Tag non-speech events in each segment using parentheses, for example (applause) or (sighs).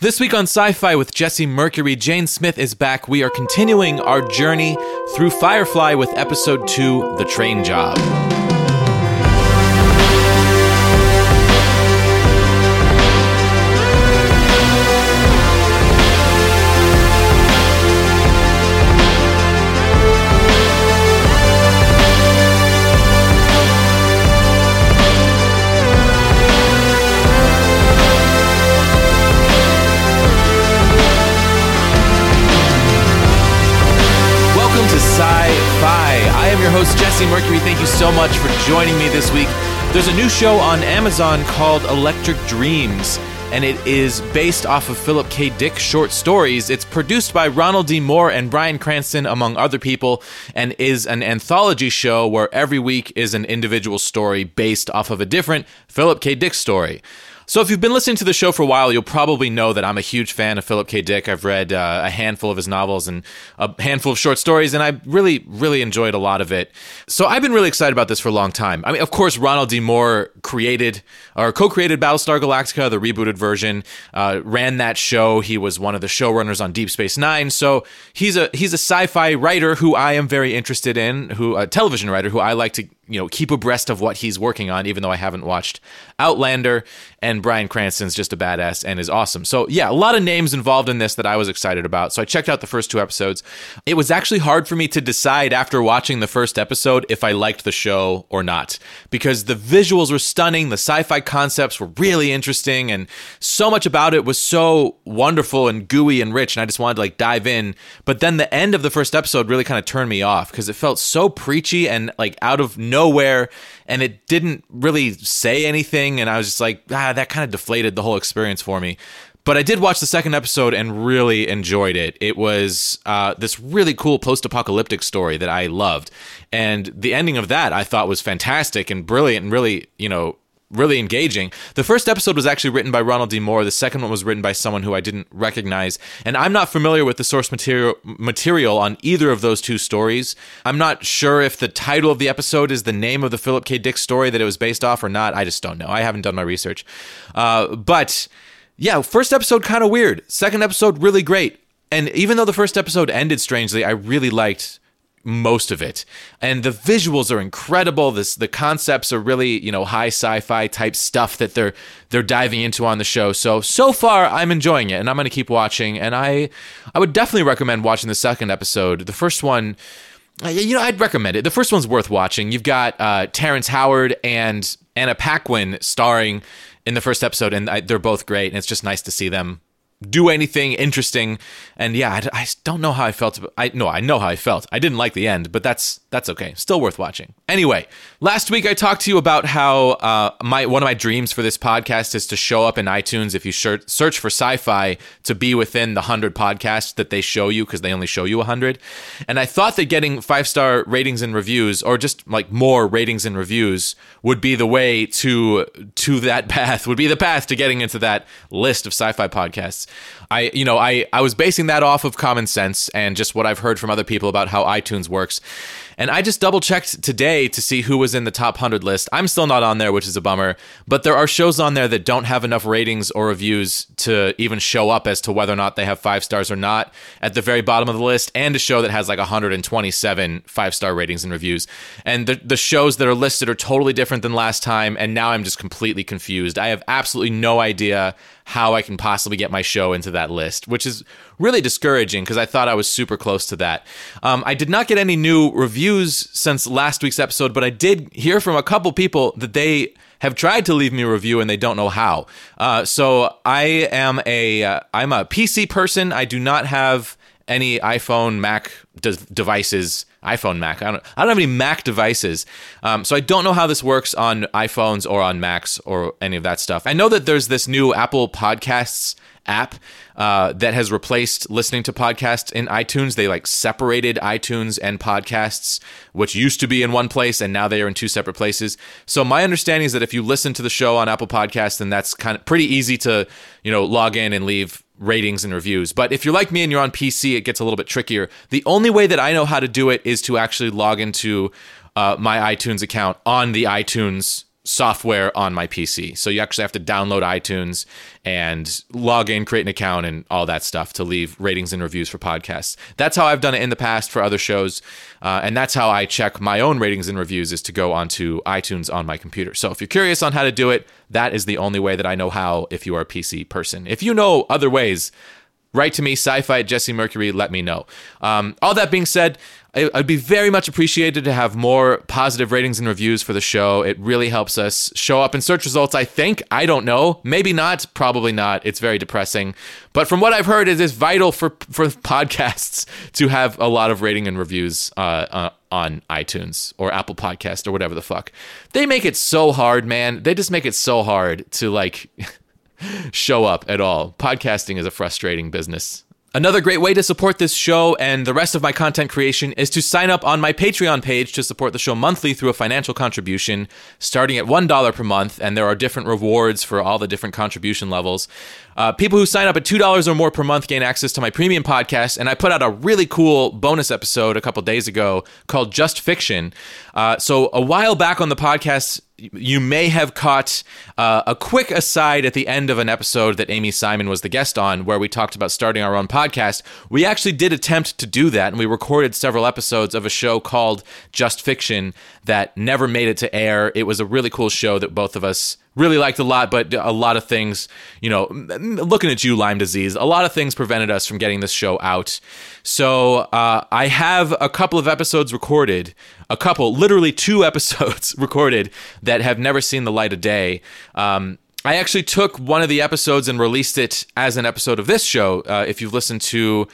This week on Sci Fi with Jesse Mercury, Jane Smith is back. We are continuing our journey through Firefly with episode 2 The Train Job. So much for joining me this week. There's a new show on Amazon called Electric Dreams, and it is based off of Philip K. Dick short stories. It's produced by Ronald D. Moore and Bryan Cranston, among other people, and is an anthology show where every week is an individual story based off of a different Philip K. Dick story. So, if you've been listening to the show for a while, you'll probably know that I'm a huge fan of Philip K. Dick. I've read uh, a handful of his novels and a handful of short stories, and I really, really enjoyed a lot of it. So, I've been really excited about this for a long time. I mean, of course, Ronald D. Moore created or co created Battlestar Galactica, the rebooted version, uh, ran that show. He was one of the showrunners on Deep Space Nine. So, he's a, he's a sci fi writer who I am very interested in, who a television writer who I like to you know keep abreast of what he's working on even though i haven't watched outlander and bryan cranston's just a badass and is awesome. So yeah a lot of names involved in this that i was excited about. So i checked out the first two episodes. It was actually hard for me to decide after watching the first episode if i liked the show or not because the visuals were stunning the sci-fi concepts were really interesting and so much about it was so wonderful and gooey and rich and i just wanted to like dive in. But then the end of the first episode really kind of turned me off because it felt so preachy and like out of nowhere and it didn't really say anything and i was just like ah that kind of deflated the whole experience for me but I did watch the second episode and really enjoyed it. It was uh, this really cool post apocalyptic story that I loved. And the ending of that I thought was fantastic and brilliant and really, you know, really engaging. The first episode was actually written by Ronald D. Moore. The second one was written by someone who I didn't recognize. And I'm not familiar with the source material material on either of those two stories. I'm not sure if the title of the episode is the name of the Philip K. Dick story that it was based off or not. I just don't know. I haven't done my research. Uh, but yeah, first episode kind of weird. Second episode really great. And even though the first episode ended strangely, I really liked most of it. And the visuals are incredible. This the concepts are really you know high sci-fi type stuff that they're they're diving into on the show. So so far i'm enjoying it and i'm going to keep watching and i i would definitely recommend watching the second episode. The first one uh, you know i'd recommend it. The first one's worth watching. You've got uh, terrence howard and anna paquin starring in the first episode and I, they're both great and it's just nice to see them do anything interesting. And yeah, I, I, don't know how I felt. I no, I know how I felt. I didn't like the end, but that's that's okay. Still worth watching. Anyway, last week I talked to you about how uh, my one of my dreams for this podcast is to show up in iTunes if you search, for sci-fi to be within the hundred podcasts that they show you because they only show you hundred. And I thought that getting five star ratings and reviews, or just like more ratings and reviews, would be the way to to that (laughs) path. Would be the path to getting into that list of sci-fi podcasts. I, you know, I, I was basing that off of common sense and just what I've heard from other people about how iTunes works. And I just double checked today to see who was in the top 100 list. I'm still not on there, which is a bummer, but there are shows on there that don't have enough ratings or reviews to even show up as to whether or not they have five stars or not at the very bottom of the list, and a show that has like 127 five star ratings and reviews. And the, the shows that are listed are totally different than last time, and now I'm just completely confused. I have absolutely no idea how I can possibly get my show into that list, which is really discouraging because I thought I was super close to that. Um, I did not get any new reviews since last week's episode, but I did hear from a couple people that they have tried to leave me a review and they don't know how. Uh, so I am a am a PC person. I do not have any iPhone, Mac de- devices. iPhone, Mac. I don't. I don't have any Mac devices, um, so I don't know how this works on iPhones or on Macs or any of that stuff. I know that there's this new Apple Podcasts app uh, that has replaced listening to podcasts in iTunes. They like separated iTunes and podcasts, which used to be in one place, and now they are in two separate places. So my understanding is that if you listen to the show on Apple Podcasts, then that's kind of pretty easy to you know log in and leave ratings and reviews. But if you're like me and you're on PC, it gets a little bit trickier. The only way that I know how to do it is to actually log into uh, my iTunes account on the iTunes software on my PC. So you actually have to download iTunes and log in, create an account, and all that stuff to leave ratings and reviews for podcasts. That's how I've done it in the past for other shows, uh, and that's how I check my own ratings and reviews is to go onto iTunes on my computer. So if you're curious on how to do it, that is the only way that I know how. If you are a PC person, if you know other ways write to me, sci-fi at Jesse Mercury, let me know. Um, all that being said, I'd be very much appreciated to have more positive ratings and reviews for the show. It really helps us show up in search results, I think. I don't know. Maybe not. Probably not. It's very depressing. But from what I've heard, it is vital for, for podcasts (laughs) to have a lot of rating and reviews uh, uh, on iTunes or Apple Podcast or whatever the fuck. They make it so hard, man. They just make it so hard to like (laughs) show up at all. Podcasting is a frustrating business. Another great way to support this show and the rest of my content creation is to sign up on my Patreon page to support the show monthly through a financial contribution starting at $1 per month. And there are different rewards for all the different contribution levels. Uh, people who sign up at $2 or more per month gain access to my premium podcast. And I put out a really cool bonus episode a couple days ago called Just Fiction. Uh, so, a while back on the podcast, you may have caught uh, a quick aside at the end of an episode that Amy Simon was the guest on, where we talked about starting our own podcast. We actually did attempt to do that, and we recorded several episodes of a show called Just Fiction that never made it to air. It was a really cool show that both of us really liked a lot, but a lot of things, you know, looking at you, Lyme disease, a lot of things prevented us from getting this show out. So uh, I have a couple of episodes recorded, a couple, literally two (laughs) episodes recorded that have never seen the light of day. Um, I actually took one of the episodes and released it as an episode of this show. Uh, if you've listened to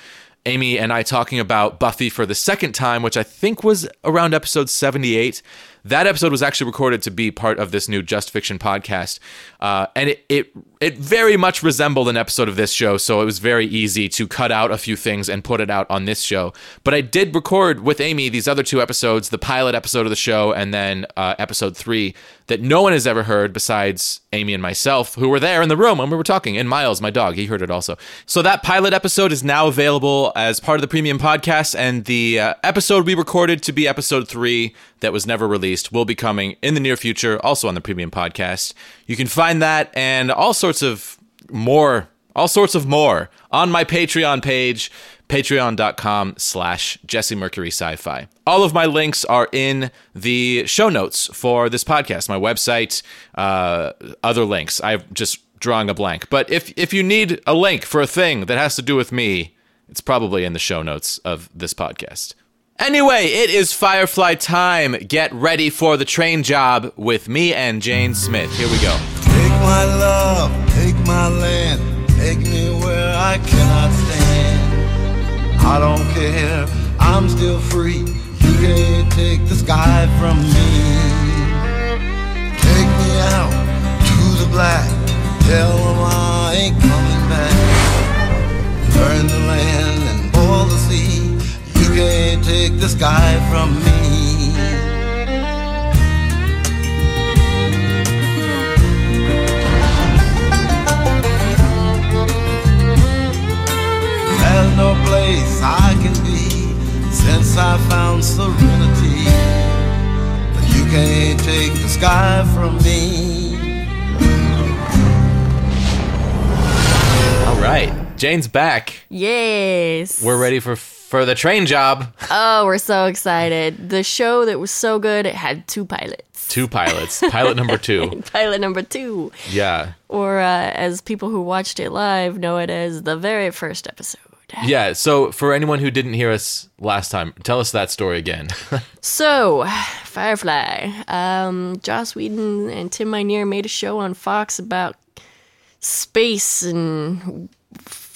Amy and I talking about Buffy for the second time, which I think was around episode 78. That episode was actually recorded to be part of this new Just Fiction podcast, uh, and it, it it very much resembled an episode of this show, so it was very easy to cut out a few things and put it out on this show. But I did record with Amy these other two episodes, the pilot episode of the show, and then uh, episode three that no one has ever heard besides Amy and myself, who were there in the room when we were talking. And Miles, my dog, he heard it also. So that pilot episode is now available as part of the premium podcast, and the uh, episode we recorded to be episode three that was never released will be coming in the near future, also on the premium podcast. You can find that and all sorts of more, all sorts of more on my Patreon page, patreon.com slash Jesse Mercury Sci-Fi. All of my links are in the show notes for this podcast, my website, uh, other links. I'm just drawing a blank. But if, if you need a link for a thing that has to do with me, it's probably in the show notes of this podcast. Anyway, it is Firefly time. Get ready for the train job with me and Jane Smith. Here we go. Take my love, take my land, take me where I cannot stand. I don't care, I'm still free. You can't take the sky from me. Take me out to the black, tell them I ain't coming back. The land can't take the sky from me. There's no place I can be since I found serenity. But you can't take the sky from me. All right. Jane's back. Yes. We're ready for for the train job. Oh, we're so excited. The show that was so good, it had two pilots. Two pilots. Pilot number two. (laughs) Pilot number two. Yeah. Or uh, as people who watched it live know it as the very first episode. Yeah. So for anyone who didn't hear us last time, tell us that story again. (laughs) so, Firefly. Um, Joss Whedon and Tim Minear made a show on Fox about space and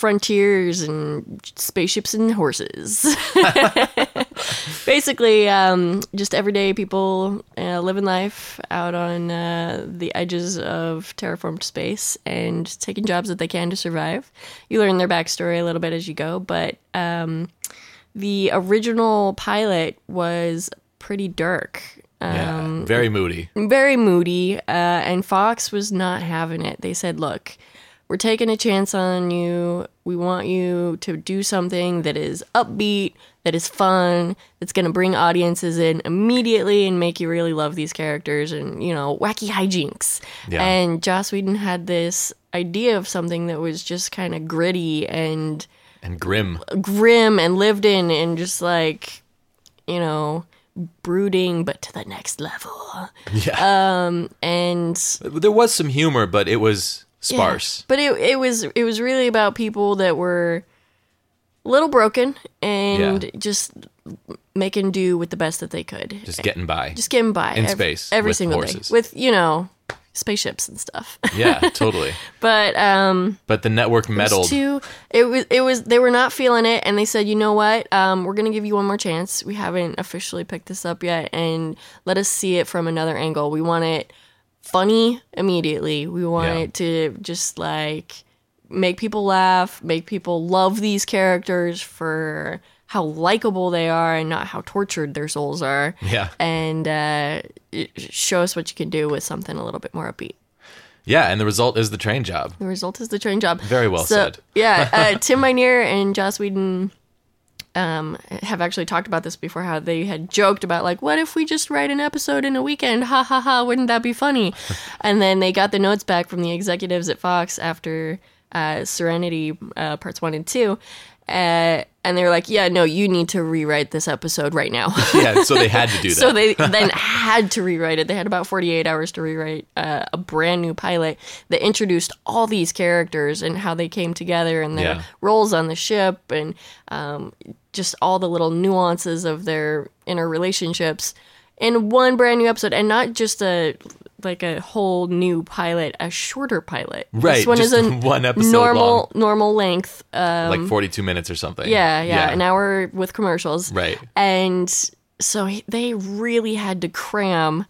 frontiers and spaceships and horses. (laughs) Basically, um, just everyday people uh, living life out on uh, the edges of terraformed space and taking jobs that they can to survive. You learn their backstory a little bit as you go, but um, the original pilot was pretty dark. Um, yeah, very moody. Very moody. Uh, and Fox was not having it. They said, look, we're taking a chance on you. We want you to do something that is upbeat, that is fun, that's going to bring audiences in immediately and make you really love these characters and, you know, wacky hijinks. Yeah. And Joss Whedon had this idea of something that was just kind of gritty and And grim. grim and lived in and just like, you know, brooding, but to the next level. (laughs) Yeah. Um, and there was some humor, but it was Yeah. sparse. But it it was it was really about people that were a little broken and Yeah. just making do with the best that they could. Just getting by. just getting by in ev- space every with single horses. day with you know spaceships and stuff. yeah, (laughs) totally. but um But the network meddled. too it was it was they were not feeling it and they said you know what um we're gonna give you one more chance we haven't officially picked this up yet and let us see it from another angle we want it funny immediately we want Yeah. it to just like make people laugh make people love these characters for how likable they are and not how tortured their souls are Yeah. and uh show us what you can do with something a little bit more upbeat yeah, and the result is the train job. the result is the train job. Very well said. Yeah, (laughs) uh, Tim Minear and Joss Whedon um, have actually talked about this before. How they had joked about like, what if we just write an episode in a weekend? Ha ha ha! Wouldn't that be funny? (laughs) and then they got the notes back from the executives at Fox after uh, Serenity uh, parts one and two. Uh, and they were like, "Yeah, no, you need to rewrite this episode right now." (laughs) Yeah, so they had to do (laughs) that. So they then had to rewrite it. They had about 48 hours to rewrite uh, a brand new pilot that introduced all these characters and how they came together and their Yeah. roles on the ship and um, just all the little nuances of their inner relationships in one brand new episode and not just a like a whole new pilot, a shorter pilot. Right, This one is a (laughs) one episode normal normal length. Uh, like 42 minutes or something. yeah, yeah, an hour with commercials. Right. And so he- they really had to cram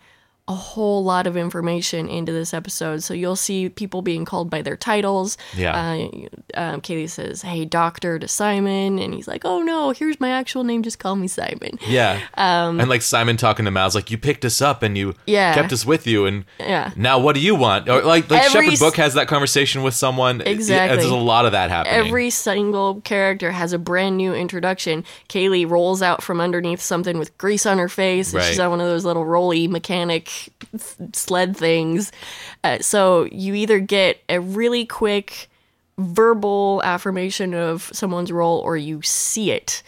a whole lot of information into this episode. So you'll see people being called by their titles. Yeah. Uh, um, Kaylee says, "Hey, doctor," to Simon, and he's like, "Oh no, here's my actual name. Just call me Simon." Yeah. and like Simon talking to Miles, like, you picked us up and you Um, Yeah. kept us with you. And Yeah. now what do you want? Or like, like Every Shepherd s- Book has that conversation with someone. Exactly. There's a lot of that happening. Every single character has a brand new introduction. Kaylee rolls out from underneath something with grease on her face. and She's on one of those little rolly mechanic sled things. Uh, so you either get a really quick verbal affirmation of someone's role or you see it.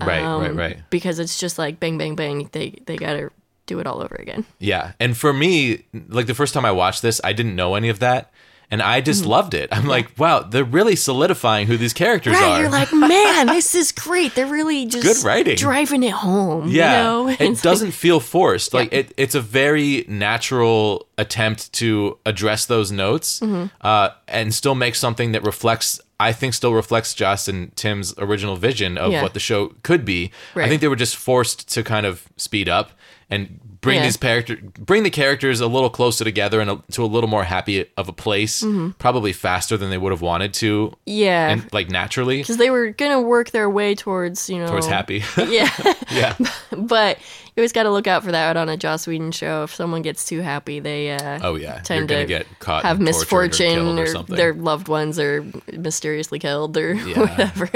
right, um, right, right. Because it's just like bang, bang, bang. They, they got to do it all over again. Yeah. And for me, like the first time I watched this, I didn't know any of that. And I just loved it. I'm like, wow, they're really solidifying who these characters. Right, are. you're like, man, (laughs) this is great. They're really just Good writing. driving it home. yeah, you know? it (laughs) It's doesn't feel forced. Like it, it's a very natural attempt to address those notes Mm-hmm. uh, and still make something that reflects. I think still reflects Joss and Tim's original vision of Yeah. what the show could be. I think they were just forced to kind of speed up and bring Yeah. these character, bring the characters a little closer together and a, to a little more happy of a place, probably faster than they would have wanted to, Mm-hmm. Yeah. and like naturally because they were gonna work their way towards you know towards happy. (laughs) yeah (laughs) yeah, (laughs) but you always got to look out for that on a Joss Whedon show if someone gets too happy they uh Oh, yeah. You're tend to get caught have or misfortune or or, something. their loved ones are mysteriously killed or Yeah. whatever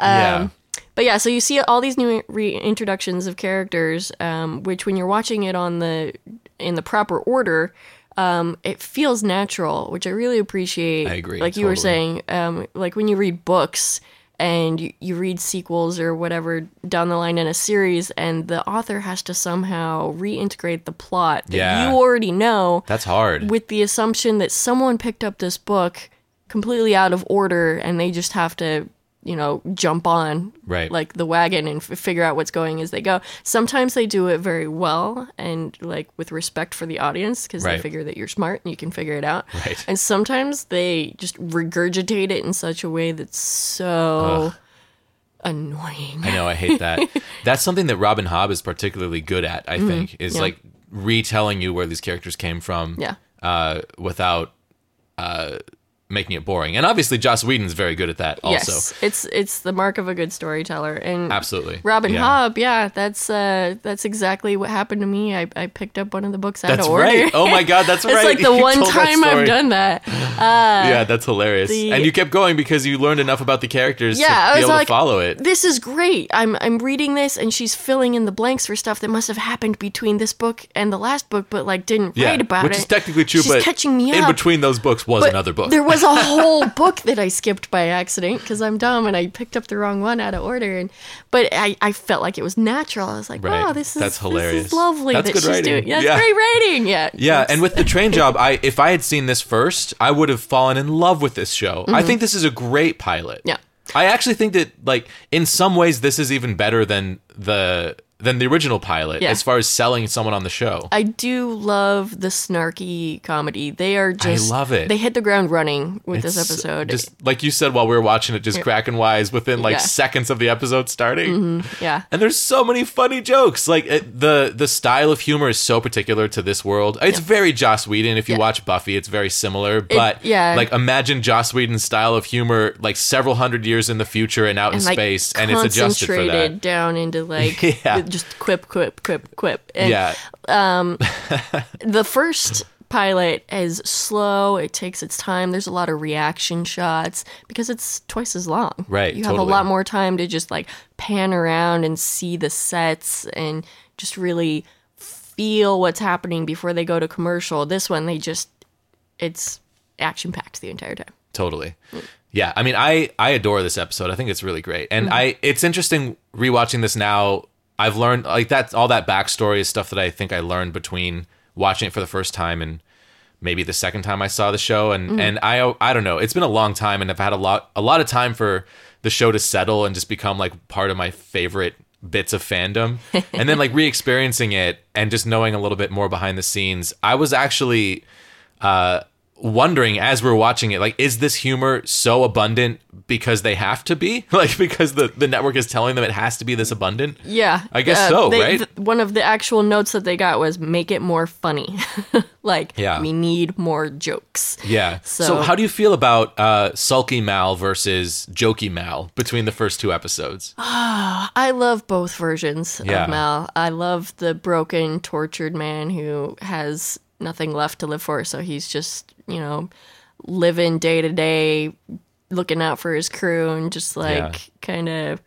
yeah. But yeah so you see all these new reintroductions of characters um, which when you're watching it on the in the proper order um, it feels natural which i really appreciate I agree, like you were saying um, like when you read books and you, you read sequels or whatever down the line in a series and the author has to somehow reintegrate the plot that Yeah. you already know That's hard. with the assumption that someone picked up this book completely out of order and they just have to you know jump on Right. like the wagon and f- figure out what's going as they go sometimes they do it very well and like with respect for the audience because they figure that you're smart and you can figure it out Right. and sometimes they just regurgitate it in such a way that's so annoying I know I hate that. (laughs) That's something that Robin Hobb is particularly good at. I think is Mm-hmm. yeah. like retelling you where these characters came from. Yeah. Uh, without uh, making it boring. And obviously, Joss Whedon's very good at that. Also, Yes, it's it's the mark of a good storyteller. And Absolutely. Robin Yeah. Hobb, yeah, that's uh, that's exactly what happened to me. I, I picked up one of the books out That's of order. right. Oh my God, that's (laughs) it's right. like (laughs) the You one time. I've done that. (laughs) yeah, that's hilarious. the- and you kept going because you learned enough about the characters Yeah, to I be able like, to follow it. This is great. I'm I'm reading this, and she's filling in the blanks for stuff that must have happened between this book and the last book, but like didn't Yeah, write about it. which it. is technically true, She's but catching me up. in between those books was But another book. There was a whole book that I skipped by accident because I'm dumb and I picked up the wrong one out of order. And but I, I felt like it was natural. I was like, Right. wow, this is That's This hilarious. is lovely That's that good she's writing. doing. Yeah, Yeah. great writing. Yeah, Yeah, and with the train (laughs) job, I if I had seen this first, I would have fallen in love with this show. I think this is a great pilot. Mm-hmm. Yeah. I actually think that like in some ways this is even better than the than the original pilot Yeah. as far as selling someone on the show. I do love the snarky comedy. They are just I love it. They hit the ground running with this episode. Just like you said while we were watching it, just cracking wise within like Yeah. Mm-hmm. seconds of the episode starting. yeah. And there's so many funny jokes. Like it, the the style of humor is so particular to this world. It's very Joss Whedon. If you Yeah. watch Buffy, it's very similar. But yeah. like imagine Joss Whedon's style of humor like several hundred years in the future and out in like space, and it's adjusted for that. down into like (laughs) Yeah. Just quip, quip, quip, quip. And Yeah, (laughs) the first pilot is slow it takes its time there's a lot of reaction shots because it's twice as long Right, you have totally. a lot more time to just like pan around and see the sets and just really feel what's happening before they go to commercial this one they just it's action packed the entire time totally. Yeah, I mean, I I adore this episode. I think it's really great, and Mm-hmm. I it's interesting rewatching this now. I've learned like that's all that backstory is stuff that I think I learned between watching it for the first time and maybe the second time I saw the show. And Mm-hmm. and I I don't know. It's been a long time and I've had a lot a lot of time for the show to settle and just become like part of my favorite bits of fandom. (laughs) And then like re-experiencing it and just knowing a little bit more behind the scenes I was actually uh wondering as we're watching it like is this humor so abundant because they have to be (laughs) like because the the network is telling them it has to be this abundant yeah I guess so, they- right? th- one of the actual notes that they got was make it more funny (laughs) like Yeah. we need more jokes Yeah. So, So- how do you feel about uh, sulky Mal versus jokey Mal between the first two episodes? (sighs) I love both versions Yeah. of Mal. I love the broken, tortured man who has nothing left to live for, so he's just, you know, living day to day, looking out for his crew and just like Yeah. kind of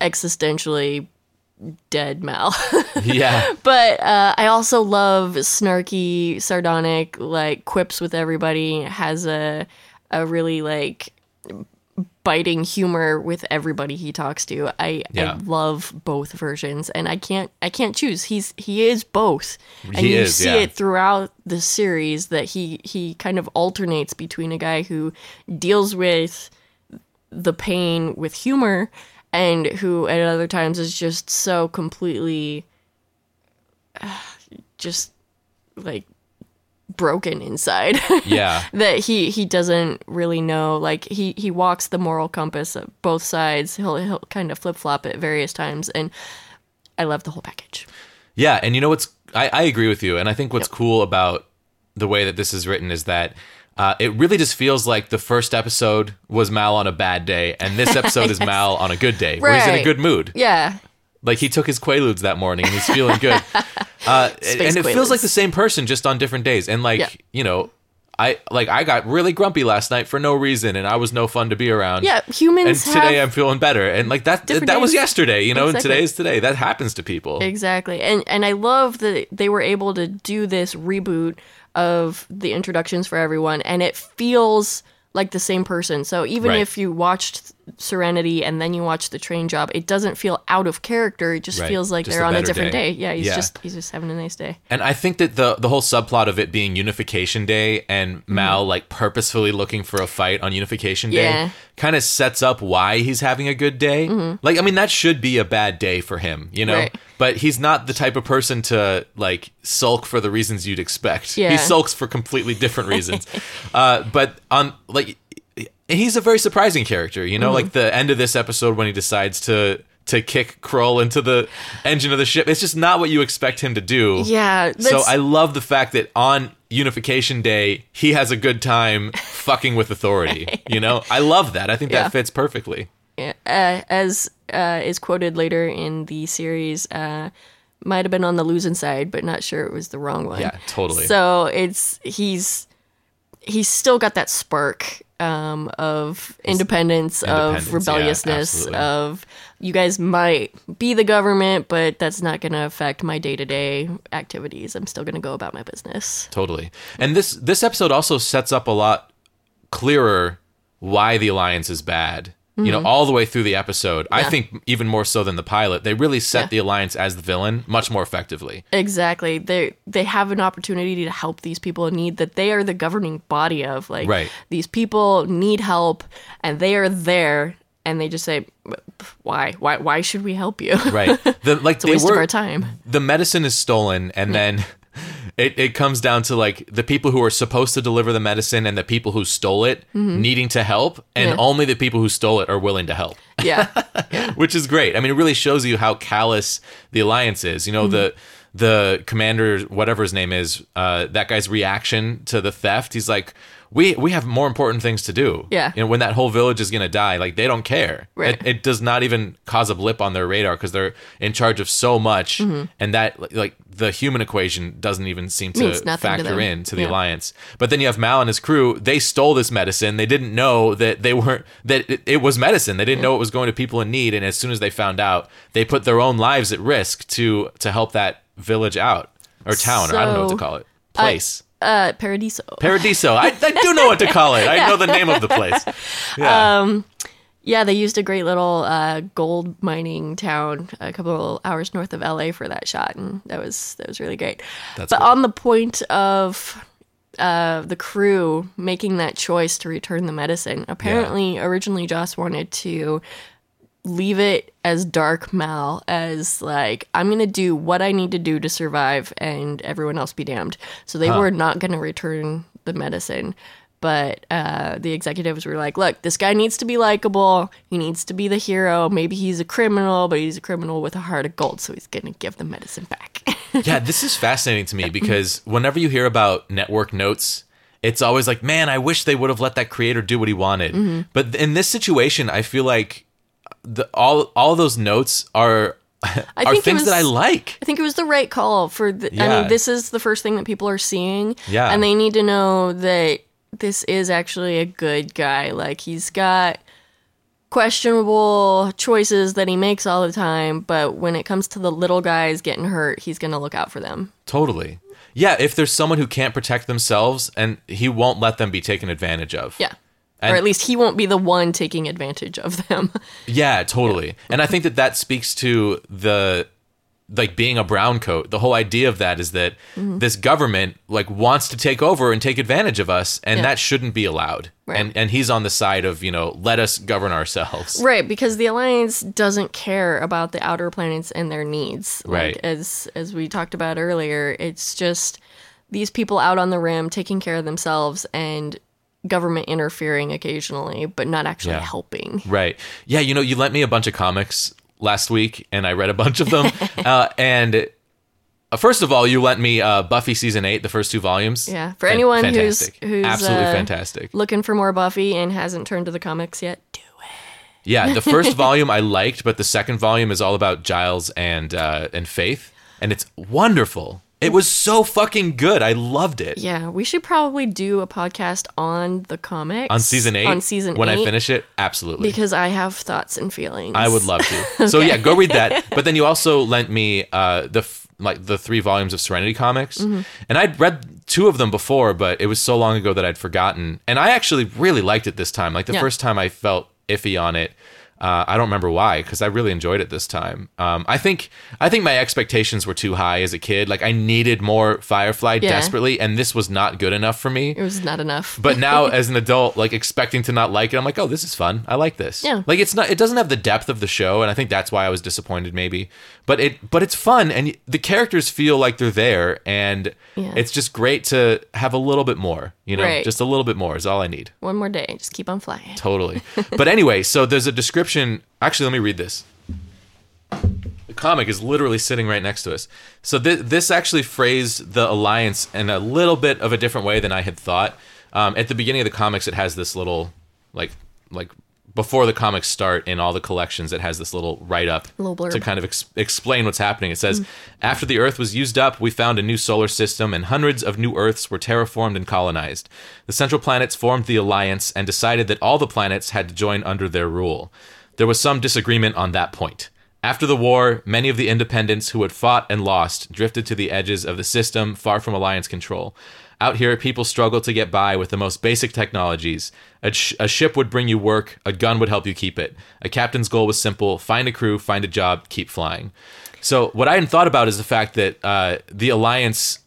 existentially dead Mal. (laughs) yeah. but uh, I also love snarky, sardonic, like quips with everybody. Has a a really like biting humor with everybody he talks to. I, Yeah. I love both versions, and I can't I can't choose. He's he is both, and He you is, see yeah. it throughout the series that he he kind of alternates between a guy who deals with the pain with humor and who at other times is just so completely uh, (sighs) just like broken inside (laughs) Yeah. that he he doesn't really know like he he walks the moral compass of both sides he'll he'll kind of flip-flop at various times and i love the whole package Yeah. And you know what's, I, I agree with you. And I think what's cool about the way that this is written is that uh, it really just feels like the first episode was Mal on a bad day, and this (laughs) episode is Mal on a good day, where he's in a good mood. yeah Like he took his Quaaludes that morning and he's feeling good. (laughs) Uh, and it feels like the same person just on different days. And like, Yeah. you know, I like I got really grumpy last night for no reason and I was no fun to be around. yeah humans. And humans today have I'm feeling better. And like that Different that was days. yesterday, you know, and Exactly. today is today. That happens to people. Exactly. And and I love that they were able to do this reboot of the introductions for everyone and it feels like the same person. So even Right. if you watched Serenity and then you watch The Train Job, it doesn't feel out of character. It just Right. feels like Just they're on a different day. day. Yeah, he's Yeah. just he's just having a nice day. And I think that the the whole subplot of it being Unification Day and Mal like purposefully looking for a fight on Unification Day Mm-hmm. Yeah. kind of sets up why he's having a good day. Like I mean that should be a bad day for him, you know? Mm-hmm. Right. But he's not the type of person to like sulk for the reasons you'd expect. He Yeah. sulks for completely different reasons. (laughs) uh, but on like he's a very surprising character, you know, Mm-hmm. like the end of this episode when he decides to to kick Crow into the engine of the ship. It's just not what you expect him to do. Yeah. So I love the fact that on Unification Day, he has a good time (laughs) fucking with authority. You know, I love that. I think Yeah. that fits perfectly. uh, as uh, is quoted later in the series, uh, might have been on the losing side, but not sure it was the wrong one. Yeah, totally. So it's he's he's still got that spark um, of independence, Independence, of rebelliousness, absolutely. of you guys might be the government, but that's not going to affect my day to day activities. I'm still going to go about my business. Totally. And this this episode also sets up a lot clearer why the alliance is bad. You know, all the way through the episode. I Mm-hmm. Think even more so than the pilot, they really set Yeah. the alliance as the villain much more effectively. Exactly. They they have an opportunity to help these people in need that they are the governing body of. Like Right. these people need help and they are there and they just say why? Why why should we help you? Right. (laughs) The like it's a waste were of our time. the medicine is stolen and then it, it comes down to like the people who are supposed to deliver the medicine and the people who stole it needing to help and Mm-hmm. Yeah. only the people who stole it are willing to help (laughs) Yeah. which is great i mean it really shows you how callous the alliance is you know the Mm-hmm. the commander whatever his name is uh, that guy's reaction to the theft he's like we we have more important things to do. Yeah. you know when that whole village is gonna die like they don't care. Right. it, it does not even cause a blip on their radar because they're in charge of so much Mm-hmm. and that like the human equation doesn't even seem to nothing to factor in to the Yeah. alliance. But then you have mal and his crew they stole this medicine. They didn't know that they weren't that it, it was medicine. They didn't know it was going to people in need and as soon as they found out they put their own lives at risk to to help that village out. Or town or i don't know what to call it. Place Uh Paradiso. paradiso I, I do know what to call it i know the name of the place (laughs) yeah Yeah, they used a great little uh, gold mining town a couple hours north of LA for that shot, and that was that was really great. That's but cool. on the point of uh, the crew making that choice to return the medicine, apparently originally Joss wanted to leave it as dark Mal as like I'm gonna do what I need to do to survive, and everyone else be damned. So they were not gonna return the medicine. But uh, the executives were like, "Look, this guy needs to be likable. He needs to be the hero. Maybe he's a criminal, but he's a criminal with a heart of gold. So he's gonna give the medicine back." (laughs) yeah, this is fascinating to me because whenever you hear about network notes, it's always like, man, I wish they would have let that creator do what he wanted. Mm-hmm. But in this situation, I feel like the all all those notes are are think it things that I like. I think it was the right call for the, I mean this is the first thing that people are seeing Yeah. and they need to know that this is actually a good guy like he's got questionable choices that he makes all the time but when it comes to the little guys getting hurt he's going to look out for them Totally. Yeah, if there's someone who can't protect themselves and he won't let them be taken advantage of. yeah And- or at least he won't be the one taking advantage of them Yeah, totally. And I think that that speaks to the like being a brown coat. The whole idea of that is that Mm-hmm. this government like wants to take over and take advantage of us and Yeah. that shouldn't be allowed. Right. And and he's on the side of, you know, let us govern ourselves. Right, because the alliance doesn't care about the outer planets and their needs. Like, Right. As as we talked about earlier, it's just these people out on the rim taking care of themselves and government interfering occasionally, but not actually Yeah. helping. Right. Yeah, you know, you lent me a bunch of comics last week and I read a bunch of them. (laughs) uh, and uh, first of all, you lent me uh, Buffy season 8, the first two volumes. Yeah, for Fan- anyone who's who's absolutely uh, fantastic. looking for more Buffy and hasn't turned to the comics yet, do it. Yeah, the first (laughs) volume I liked, but the second volume is all about Giles and uh, and Faith, and it's wonderful. It was so fucking good. I loved it. Yeah, we should probably do a podcast on the comics On season eight, On season when eight, I finish it, absolutely. because I have thoughts and feelings. I would love to. (laughs) So yeah, go read that. But then you also lent me uh, the f- like the three volumes of Serenity comics, Mm-hmm. and I'd read two of them before, but it was so long ago that I'd forgotten. And I actually really liked it this time. Like the Yeah. first time, I felt iffy on it. Uh, I don't remember why, because I really enjoyed it this time. Um, I think I think my expectations were too high as a kid. Like I needed more Firefly Yeah. desperately, and this was not good enough for me. It was not enough. But (laughs) now, as an adult, like expecting to not like it, I'm like, oh, this is fun. I like this. Yeah. Like it's not. It doesn't have the depth of the show, and I think that's why I was disappointed, maybe. But it, but it's fun, and the characters feel like they're there, and Yeah. it's just great to have a little bit more. You know, Right. just a little bit more is all I need. One more day, just keep on flying. Totally. but anyway, so there's a description. Actually, let me read this. The comic is literally sitting right next to us. So th- this actually phrased the alliance in a little bit of a different way than I had thought. Um, at the beginning of the comics, it has this little like like before the comics start in all the collections, it has this little write up Little to kind of ex- explain what's happening. It says, After the Earth was used up, we found a new solar system, and hundreds of new Earths were terraformed and colonized. The central planets formed the Alliance and decided that all the planets had to join under their rule. There was some disagreement on that point. After the war, many of the independents who had fought and lost drifted to the edges of the system far from Alliance control. Out here, people struggle to get by with the most basic technologies. A, sh- a ship would bring you work, a gun would help you keep it. A captain's goal was simple find a crew, find a job, keep flying. So, what I hadn't thought about is the fact that uh, the Alliance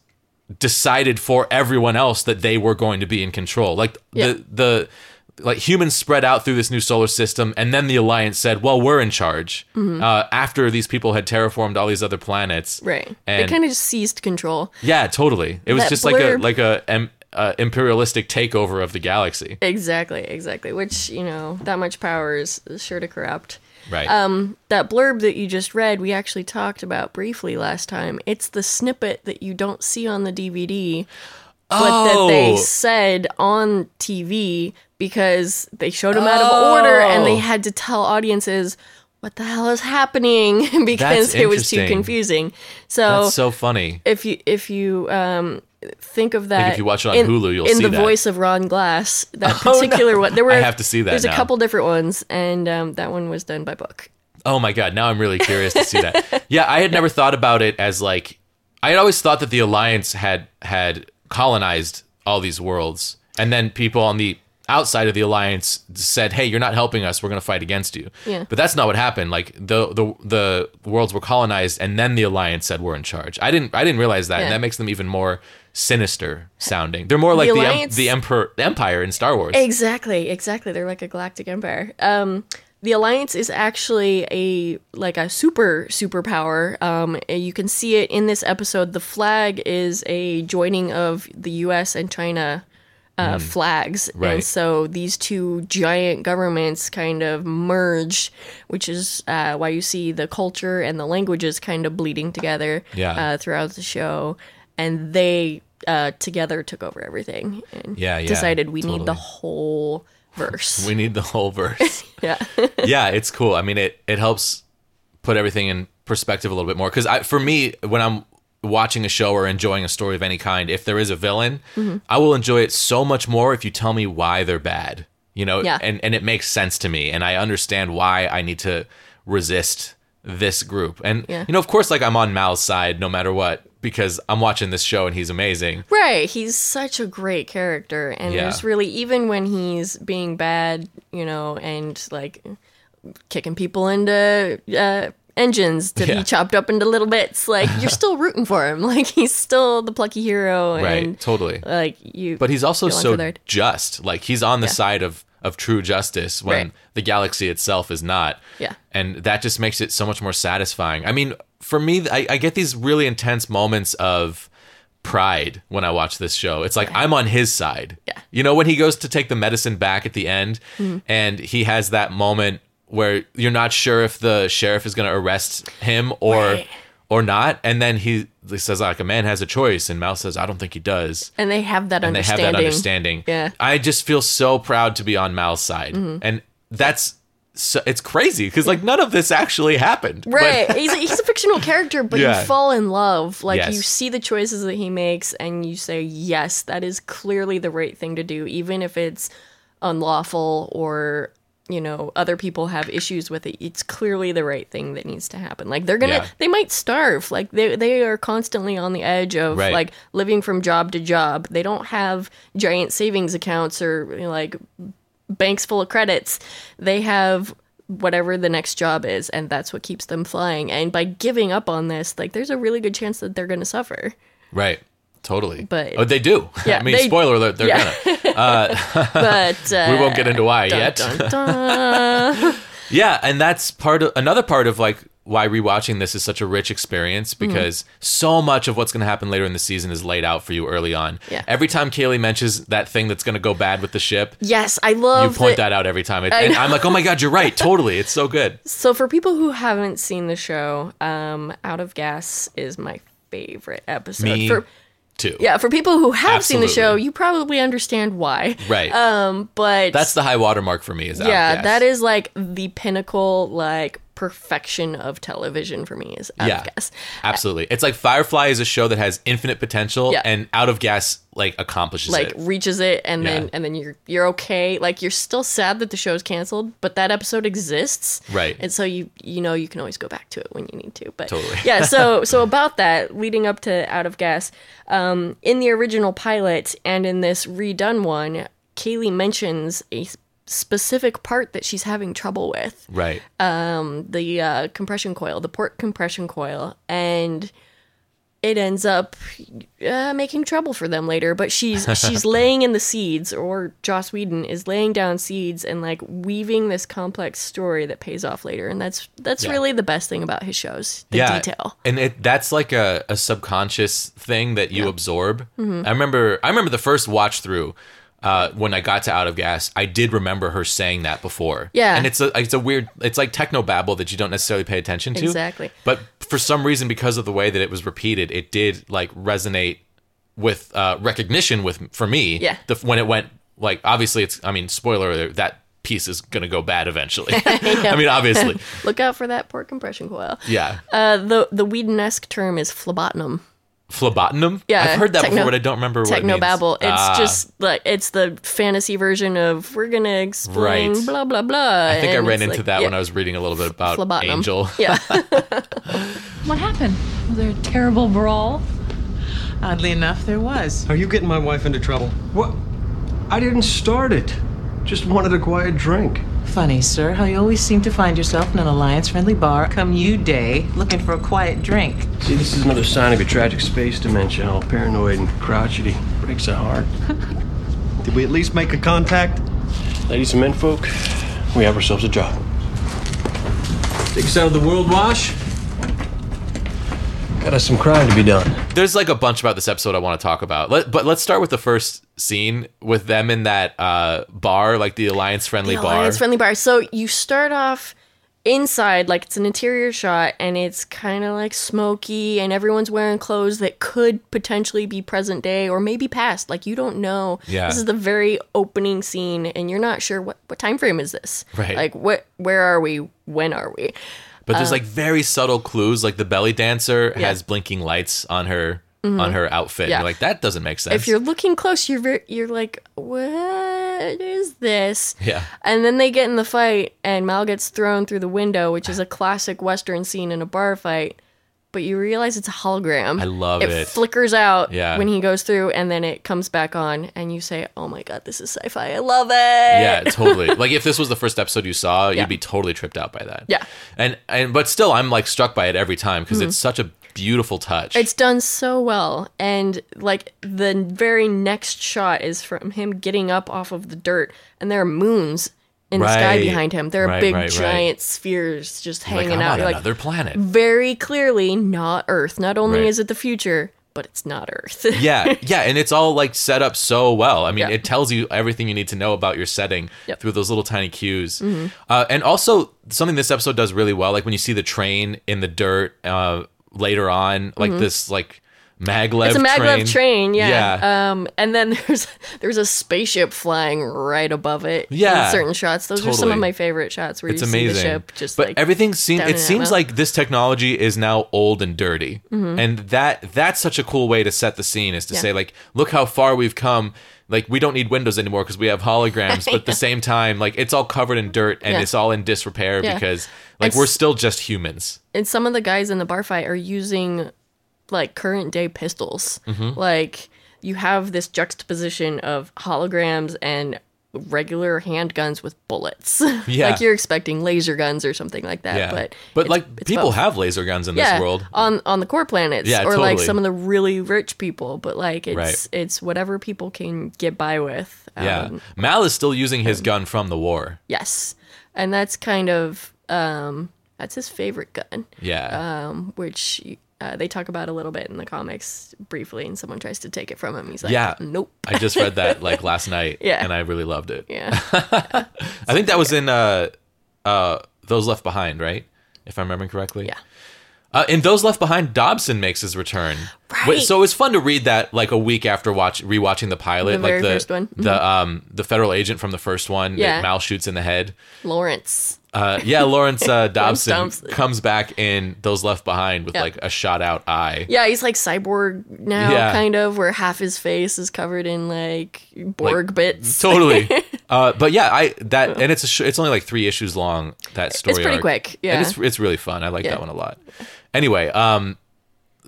decided for everyone else that they were going to be in control. Like Yeah. the the like humans spread out through this new solar system, and then the alliance said, "Well, we're in charge." Uh, after these people had terraformed all these other planets, Right. And they kind of just seized control. yeah, totally. It was That just like a like a em, uh, imperialistic takeover of the galaxy. Exactly, exactly. Which, you know, that much power is is sure to corrupt. Right. Um, that blurb that you just read, we actually talked about briefly last time. It's the snippet that you don't see on the DVD, but that they Oh. said on TV because they showed him out of order and they Oh. had to tell audiences what the hell is happening (laughs) because That's it was too interesting. confusing. So, That's so funny. if you if you um think of that if you watch it on in, Hulu, you'll in see the that. voice of Ron Glass that Oh, no. particular one there were I have to see that there's now. a couple different ones and um, that one was done by book Oh my god, now I'm really curious to see that. (laughs) yeah, I had never thought about it as like I had always thought that the alliance had had colonized all these worlds and then people on the outside of the alliance said, "Hey, you're not helping us. We're going to fight against you." Yeah. But that's not what happened. Like the the the worlds were colonized and then the alliance said we're in charge. I didn't I didn't realize that Yeah. and that makes them even more sinister sounding. They're more like the em- Alliance- the emperor the empire in Star Wars. exactly exactly they're like a galactic empire um the alliance is actually a like a super superpower um you can see it in this episode. The flag is a joining of the us and china uh, flags. And so these two giant governments kind of merged which is uh, why you see the culture and the languages kind of bleeding together Yeah. uh, throughout the show. And they uh, together took over everything and Yeah, yeah, decided we need the whole verse we need the whole verse. (laughs) yeah (laughs) yeah, it's cool. I mean, it it helps put everything in perspective a little bit more. Because for me, when I'm watching a show or enjoying a story of any kind, if there is a villain, Mm-hmm. I will enjoy it so much more if you tell me why they're bad. You know, Yeah. and and it makes sense to me, and I understand why I need to resist this group. And Yeah. you know, of course, like I'm on Mal's side no matter what because I'm watching this show and he's amazing. right he's such a great character and Yeah. there's really even when he's being bad you know and like kicking people into uh, engines to Yeah. be chopped up into little bits like you're still (laughs) rooting for him (laughs) like he's still the plucky hero Right, and totally. like you But he's also so just. Like he's on the side of of true justice when Right. the galaxy itself is not. Yeah. And that just makes it so much more satisfying. I mean, for me, I, I get these really intense moments of pride when I watch this show. It's like I'm on his side. Yeah. Mm-hmm. You know, when he goes to take the medicine back at the end and he has that moment where you're not sure if the sheriff is going to arrest him or Right. Or not and then he, he says like a man has a choice and Mal says I don't think he does and they have that and they have understanding that understanding. Yeah. Mm-hmm. I just feel so proud to be on Mal's side, and that's so, it's crazy because like none of this actually happened. but- Right. (laughs) he's, a, he's a fictional character, but Yeah. you fall in love. Like Yes. you see the choices that he makes and you say, yes, that is clearly the right thing to do, even if it's unlawful or, you know, other people have issues with it. It's clearly the right thing that needs to happen. Like they're gonna Yeah. they might starve. Like they they are constantly on the edge of Right. like living from job to job. They don't have giant savings accounts or you know, like banks full of credits. They have whatever the next job is, and that's what keeps them flying. And by giving up on this, like there's a really good chance that they're to suffer. right, totally. But- oh, they do. (laughs) Yeah, I mean, they- spoiler alert, they're yeah. gonna. (laughs) (laughs) But uh, We won't get into why dun, yet. dun, dun. Yeah, and that's part of another part of like why rewatching this is such a rich experience Mm-hmm. because so much of what's going to happen later in the season is laid out for you early on. Yeah. Every time Kaylee mentions that thing that's going to go bad with the ship, Yes, I love you point that- that out every time. It, and. I'm like, oh my god, you're right. Totally, it's so good. So for people who haven't seen the show, um, Out of Gas is my favorite episode. Me For, too. yeah, for people who have seen the show, you probably understand why. Right. Um, but That's the high watermark for me. Is yeah, Gas. that is like the pinnacle, like perfection of television for me is Out yeah, of Gas. absolutely. It's like Firefly is a show that has infinite potential, Yeah. and Out of Gas like accomplishes Like it. reaches it, and Yeah. then and then you're you're okay. Like you're still sad that the show's canceled, but that episode exists, Right. And so you you know you can always go back to it when you need to. But Totally. yeah. So (laughs) so about that, leading up to Out of Gas, um, in the original pilot and in this redone one, Kaylee mentions a specific part that she's having trouble with Right. the uh, compression coil, the port compression coil, and it ends up uh, making trouble for them later. But she's (laughs) she's laying in the seeds, or Joss Whedon is laying down seeds and like weaving this complex story that pays off later, and that's that's Yeah. really the best thing about his shows, the yeah, detail. and it that's like a, a subconscious thing that you absorb. Mm-hmm. I remember I remember the first watch through. Uh, when I got to Out of Gas, I did remember her saying that before. Yeah. and it's a it's a weird it's like techno babble that you don't necessarily pay attention to. Exactly. But for some reason, because of the way that it was repeated, it did like resonate with uh, recognition with for me. Yeah. The, when it went like obviously it's I mean spoiler alert, that piece is gonna go bad eventually. (laughs) (laughs) I mean obviously (laughs) Look out for that port compression coil. yeah. Uh, the the Whedon-esque term is phlebotinum. Phlebotinum? Yeah, I've heard that techno- before, but I don't remember what it Techno means. babble. It's Ah, just like it's the fantasy version of we're gonna explain Right. blah blah blah. I think I ran into that when I was was reading a little bit about phlebotinum. Angel. Yeah, (laughs) (laughs) What happened? Was there a terrible brawl? Oddly enough, there was. Are you getting my wife into trouble? What? I didn't start it. Just wanted a quiet drink. Funny, sir, how you always seem to find yourself in an alliance friendly bar come U-Day looking for a quiet drink. See, this is another sign of your tragic space dementia, all paranoid and crotchety. Breaks the heart. (laughs) Did we at least make a contact? Ladies and men folk, we have ourselves a job. Take us out of the world wash. Got us some crime to be done. There's like a bunch about this episode I want to talk about. Let, but let's start with the first scene with them in that uh, bar, like the Alliance friendly the bar. alliance friendly bar. So you start off inside, like it's an interior shot, and it's kind of like smoky, and everyone's wearing clothes that could potentially be present day or maybe past. Like you don't know. Yeah. This is the very opening scene, and you're not sure what what time frame is this. Right. Like what? Where are we? When are we? But there's oh. like very subtle clues, like the belly dancer Yeah. has blinking lights on her mm-hmm. on her outfit. Yeah. You're like, that doesn't make sense. If you're looking close, you're very, you're like, what is this? Yeah. And then they get in the fight, and Mal gets thrown through the window, which is a classic Western scene in a bar fight. But you realize it's a hologram. I love it. It flickers out Yeah. when he goes through, and then it comes back on, and you say, "Oh my god, this is sci-fi! I love it!" Yeah, totally. (laughs) like if this was the first episode you saw, Yeah. you'd be totally tripped out by that. Yeah. And and but still I'm like struck by it every time because it's such a beautiful touch. Mm-hmm. It's done so well. And like the very next shot is from him getting up off of the dirt and there are moons in the sky behind him. There are Right, big right, right. giant spheres just like, hanging I'm out. You're like another planet. very clearly not Earth. Not only Right. is it the future, but it's not Earth. (laughs) yeah, yeah, and it's all like set up so well. I mean, Yeah. it tells you everything you need to know about your setting Yep. Mm-hmm. through those little tiny cues. Uh, and also something this episode does really well, like when you see the train in the dirt uh, later on, like this like maglev. Mm-hmm. It's a maglev train, train, yeah. Yeah. Um, and then (laughs) there's there's a spaceship flying right above it. Yeah, in certain shots. Those are some of my favorite shots where it's you see amazing. the ship just but like everything seems it seems like this technology is now old and dirty, and that that's such a cool way to set the scene is to Mm-hmm. Yeah. say like, look how far we've come. Like we don't need windows anymore because we have holograms, but at the (laughs) same time, like it's all covered in dirt and Yeah. it's all in disrepair because like And we're still just humans. and some of the guys in the bar fight are using like current day pistols. Mm-hmm. Like you have this juxtaposition of holograms and regular handguns with bullets. (laughs) Yeah. like you're expecting laser guns or something like that. Yeah, But but it's- like it's people both. have laser guns in yeah, this world. on on the core planets Yeah, or like some of the really rich people but like it's Right. it's whatever people can get by with Yeah, Um, Mal is still using his gun from the war. yes and that's kind of um That's his favorite gun, Yeah. um, which uh, they talk about a little bit in the comics briefly. And someone tries to take it from him. He's like, Yeah. nope. I just read that (laughs) like last night Yeah. and I really loved it. Yeah, (laughs) I think that was in uh uh Those Left Behind, right? If I'm remembering correctly. yeah. Uh, in Those Left Behind, Dobson makes his return. Right. So it was fun to read that like a week after watch rewatching the pilot, The like the first one. Mm-hmm. the um the federal agent from the first one Yeah. that Mal shoots in the head. Lawrence. Uh, yeah, Lawrence uh, (laughs) Dobson Dobson. comes back in Those Left Behind with Yeah. like a shot out eye. Yeah, he's like cyborg now, Yeah. kind of, where half his face is covered in like Borg bits. Totally. (laughs) uh, but yeah, I that and it's a sh- it's only like three issues long. That story. It's pretty arc. quick, yeah. And it's it's really fun. I like Yeah. that one a lot. Anyway, um,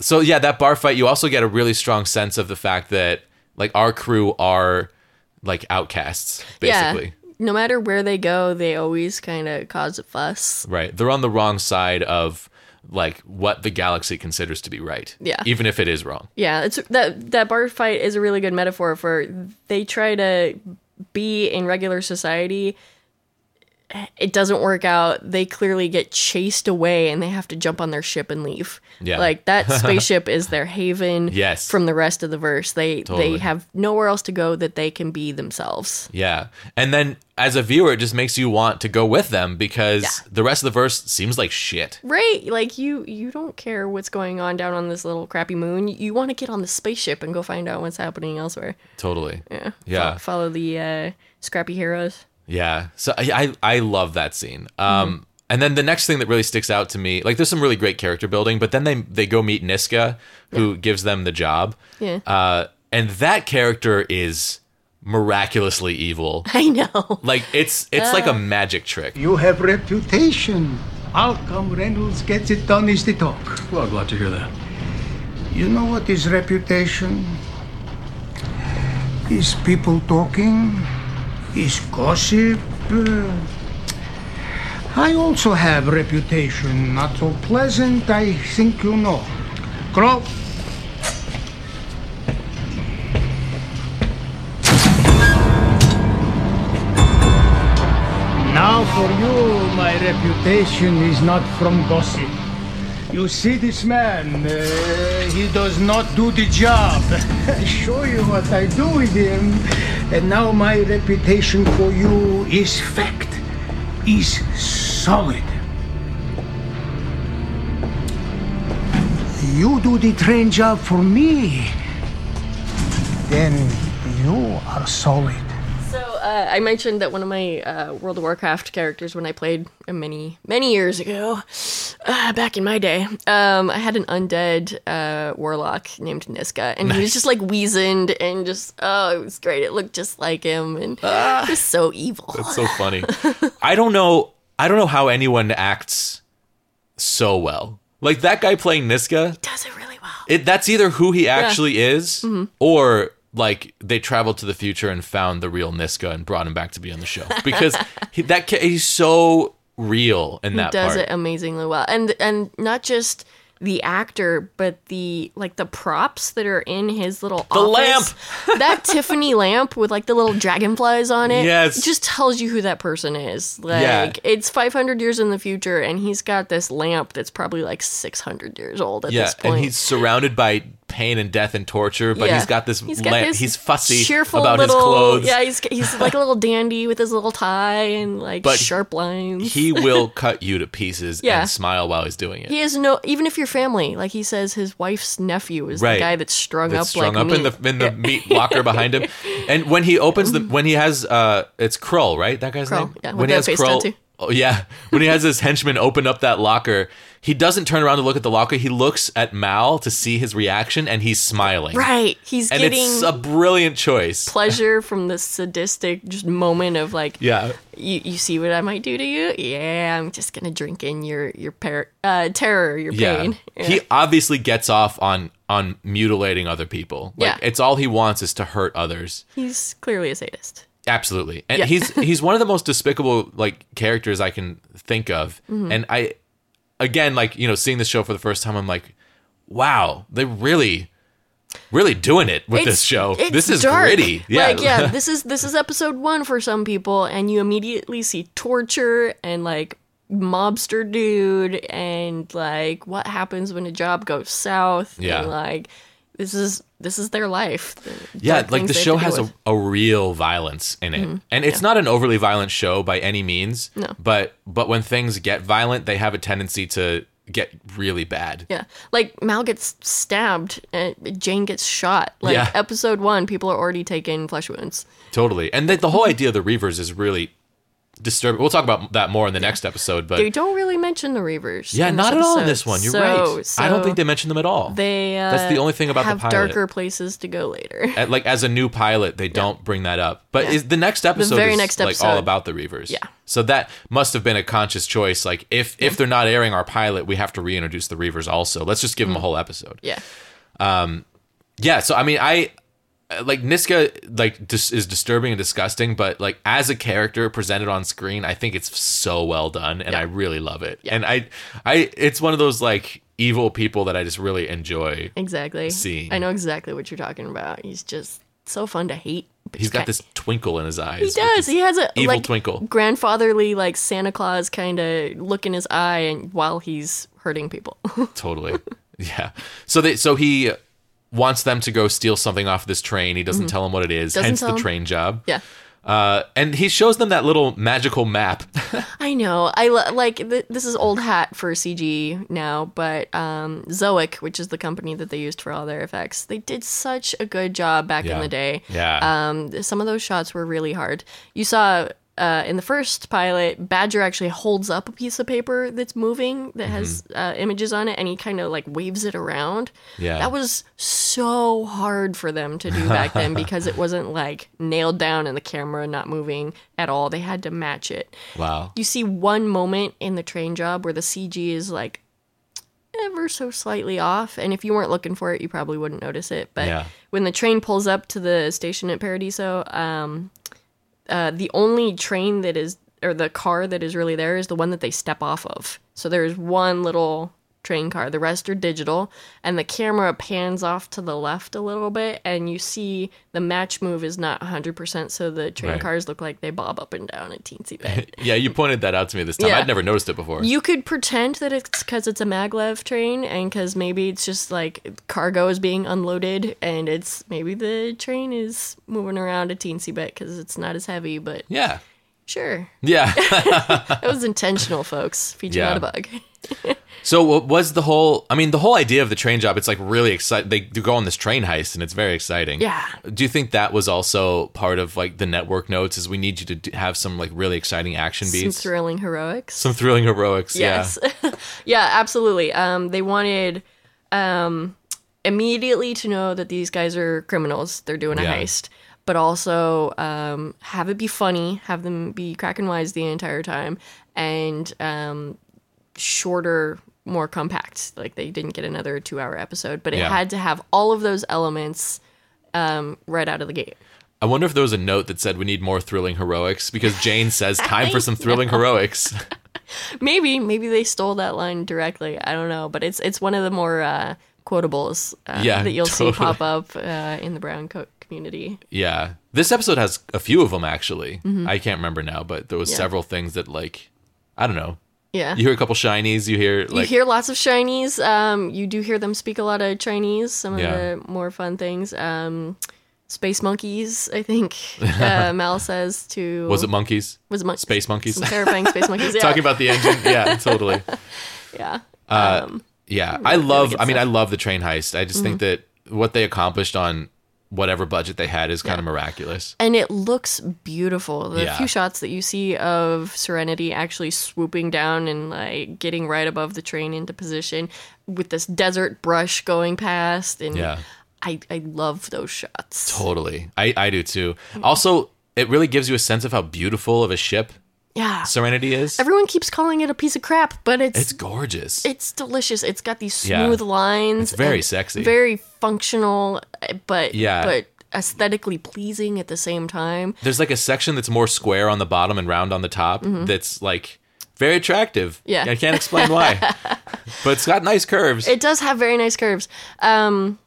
so yeah, that bar fight. You also get a really strong sense of the fact that like our crew are like outcasts, basically. Yeah. No matter where they go, they always kind of cause a fuss. Right. They're on the wrong side of like what the galaxy considers to be right. Yeah. Even if it is wrong. Yeah, it's that that bar fight is a really good metaphor for they try to be in regular society. It doesn't work out. They clearly get chased away and they have to jump on their ship and leave. Yeah. Like that (laughs) spaceship is their haven Yes. from the rest of the verse. They Totally. they have nowhere else to go that they can be themselves. Yeah. And then as a viewer, it just makes you want to go with them because Yeah. the rest of the verse seems like shit. Right, like you you don't care what's going on down on this little crappy moon. You want to get on the spaceship and go find out what's happening elsewhere. Totally. Yeah. Yeah. Fo- follow the uh, scrappy heroes. Yeah. So I I, I love that scene. Um Mm-hmm. and then the next thing that really sticks out to me, like there's some really great character building, but then they they go meet Niska, who gives them the job. Yeah. Uh and that character is miraculously evil. (laughs) I know. Like it's it's like a magic trick. You have reputation. Malcolm Reynolds gets it done is the talk. Well, glad to hear that. You know what is reputation? Is people talking? Is gossip? Uh, I also have reputation. Not so pleasant, I think you know. Crow. Now for you, my reputation is not from gossip. You see this man, uh, he does not do the job. (laughs) I show you what I do with him. And now my reputation for you is fact, is solid. You do the train job for me, then you are solid. So uh, I mentioned that one of my uh, World of Warcraft characters when I played many many years ago, uh, back in my day, um, I had an undead uh, warlock named Niska, and he was just like weazened and just oh, it was great. It looked just like him, and just so evil. It's so funny. (laughs) I don't know. I don't know how anyone acts so well. Like that guy playing Niska. he Does it really well. It that's either who he actually is, Mm-hmm. or like they traveled to the future and found the real Niska and brought him back to be on the show because (laughs) he, that he's so real in that does part. it amazingly well and and not just the actor but the like the props that are in his little The office. (laughs) that tiffany lamp with like the little dragonflies on it Yes. just tells you who that person is like Yeah. it's 500 years in the future and he's got this lamp that's probably like 600 years old at Yeah, this point and he's surrounded by pain and death and torture, but Yeah. he's got this He's got He's fussy cheerful about little, his clothes. Yeah, he's he's like a little dandy with his little tie and like But sharp lines. he will (laughs) cut you to pieces Yeah. and smile while he's doing it. He has no, even if your family, like he says, his wife's nephew is Right. the guy that's strung That's up strung like up in the in the (laughs) meat locker behind him. And when he opens the when he has uh it's Krull, right? That guy's Krull, name? yeah, when he has Krull. Oh yeah. When he has his henchman open up that locker, he doesn't turn around to look at the locker. He looks at Mal to see his reaction and he's smiling. right, he's And getting it's a brilliant choice. pleasure from the sadistic just moment of like, Yeah. you, you see what I might do to you? Yeah, I'm just gonna drink in your your par- uh, terror, your Yeah. pain. Yeah. He obviously gets off on on mutilating other people. Like Yeah. it's all he wants is to hurt others. he's clearly a sadist. Absolutely. And Yeah. he's he's one of the most despicable like characters I can think of. Mm-hmm. And I again like, you know, seeing the show for the first time I'm like, wow, they really really doing it with this show. it's This is dark. gritty. Yeah. Like, yeah, (laughs) this is this is episode one for some people, and you immediately see torture and like mobster dude and like what happens when a job goes south. Yeah. And, like this is this is their life. The yeah, like the show has a, a real violence in it, mm-hmm. and it's not an overly violent show by any means. No. but but when things get violent, they have a tendency to get really bad. Yeah, like Mal gets stabbed and Jayne gets shot. Like Yeah. episode one, people are already taking flesh wounds. Totally, and the, the whole mm-hmm. idea of the Reavers is really disturbing. We'll talk about that more in the next episode, but They don't really mention the Reavers. yeah, not at all in this one. You're So- right. I don't think they mention them at all. they. Uh, That's the only thing about the have pilot. darker places to go later. (laughs) At- like as a new pilot, they don't bring that up. But is the next episode the very is next like all about the Reavers. Yeah. So that must have been a conscious choice. Like if if they're not airing our pilot, we have to reintroduce the Reavers also. Let's just give them a whole episode. yeah, Um. Yeah. So I mean, I like Niska like dis- is disturbing and disgusting, but like as a character presented on screen, I think it's so well done, and I really love it. And I I it's one of those like evil people that I just really enjoy. exactly. Scene. I know exactly what you're talking about. He's just so fun to hate. He's got this twinkle in his eyes. He does. He has a evil like, twinkle. grandfatherly, like Santa Claus kind of look in his eye, and while he's hurting people. (laughs) totally (laughs) yeah so they so he wants them to go steal something off this train he doesn't tell them what it is Mm-hmm. Doesn't hence the 'em. train job yeah. uh and he shows them that little magical map (laughs) I know. I lo- like th- this is old hat for CG now, but um, Zoic, which is the company that they used for all their effects, they did such a good job back Yeah. in the day. Yeah. Um, some of those shots were really hard. You saw. Uh, in the first pilot, Badger actually holds up a piece of paper that's moving that has uh, images on it, and he kind of like waves it around. Yeah. that was so hard for them to do back then (laughs) because it wasn't like nailed down and the camera not moving at all. They had to match it wow you see one moment in the train job where the CG is like ever so slightly off, and if you weren't looking for it, you probably wouldn't notice it. But Yeah. when the train pulls up to the station at Paradiso, um, uh, the only train that is or the car that is really there is the one that they step off of. So there's one little train car. The rest are digital, and the camera pans off to the left a little bit, and you see the match move is not 100%, so the train Right. cars look like they bob up and down a teensy bit. (laughs) yeah you pointed that out to me this time Yeah. i'd never noticed it before You could pretend that it's because it's a maglev train, and because maybe it's just like cargo is being unloaded, and it's maybe the train is moving around a teensy bit because it's not as heavy. But yeah sure, yeah (laughs) that was (laughs) intentional, folks. You Yeah. not a bug. So what was the whole i mean the whole idea of the train job it's like really exciting they do go on this train heist and it's very exciting Yeah. do you think that was also part of like the network notes is we need you to do, have some like really exciting action beats, Some thrilling heroics. some thrilling heroics Yes. (laughs) yeah, absolutely. Um, they wanted um, immediately to know that these guys are criminals. They're doing a Yeah. heist. But also um, have it be funny, have them be cracking wise the entire time, and um, shorter, more compact. Like they didn't get another two hour episode, but it Yeah. had to have all of those elements um, right out of the gate. I wonder if there was a note that said we need more thrilling heroics because Jayne says (laughs) time for some thrilling heroics. (laughs) Maybe, maybe they stole that line directly. I don't know, but it's it's one of the more uh, quotables uh, Yeah, that you'll totally. see pop up uh, in the brown coat community. yeah. This episode has a few of them actually. I can't remember now, but there was Mm-hmm. Yeah. several things that like I don't know. Yeah. You hear a couple shinies, you hear You hear lots of Chinese. Um, you do hear them speak a lot of Chinese. Some of Yeah. the more fun things. Um, space monkeys, I think. (laughs) Uh, Mal says to was it monkeys? was it mon- Space monkeys? Some terrifying space (laughs) monkeys. Yeah, Talking about the engine. Yeah, (laughs) totally. yeah. Yeah. I love I mean I stuff. Mm-hmm. love the train heist. I just think that what they accomplished on whatever budget they had is kind of miraculous. and it looks beautiful. The Yeah. few shots that you see of Serenity actually swooping down and like getting right above the train into position with this desert brush going past, and Yeah. I I love those shots. Totally. I I do too. Also, it really gives you a sense of how beautiful of a ship Yeah, Serenity is. everyone keeps calling it a piece of crap, but it's It's gorgeous. it's delicious. It's got these Yeah. smooth lines. It's very sexy. very functional, but Yeah. but aesthetically pleasing at the same time. There's like a section that's more square on the bottom and round on the top that's like very attractive. Mm-hmm. Yeah. I can't explain why. (laughs) but it's got nice curves. It does have very nice curves. Um,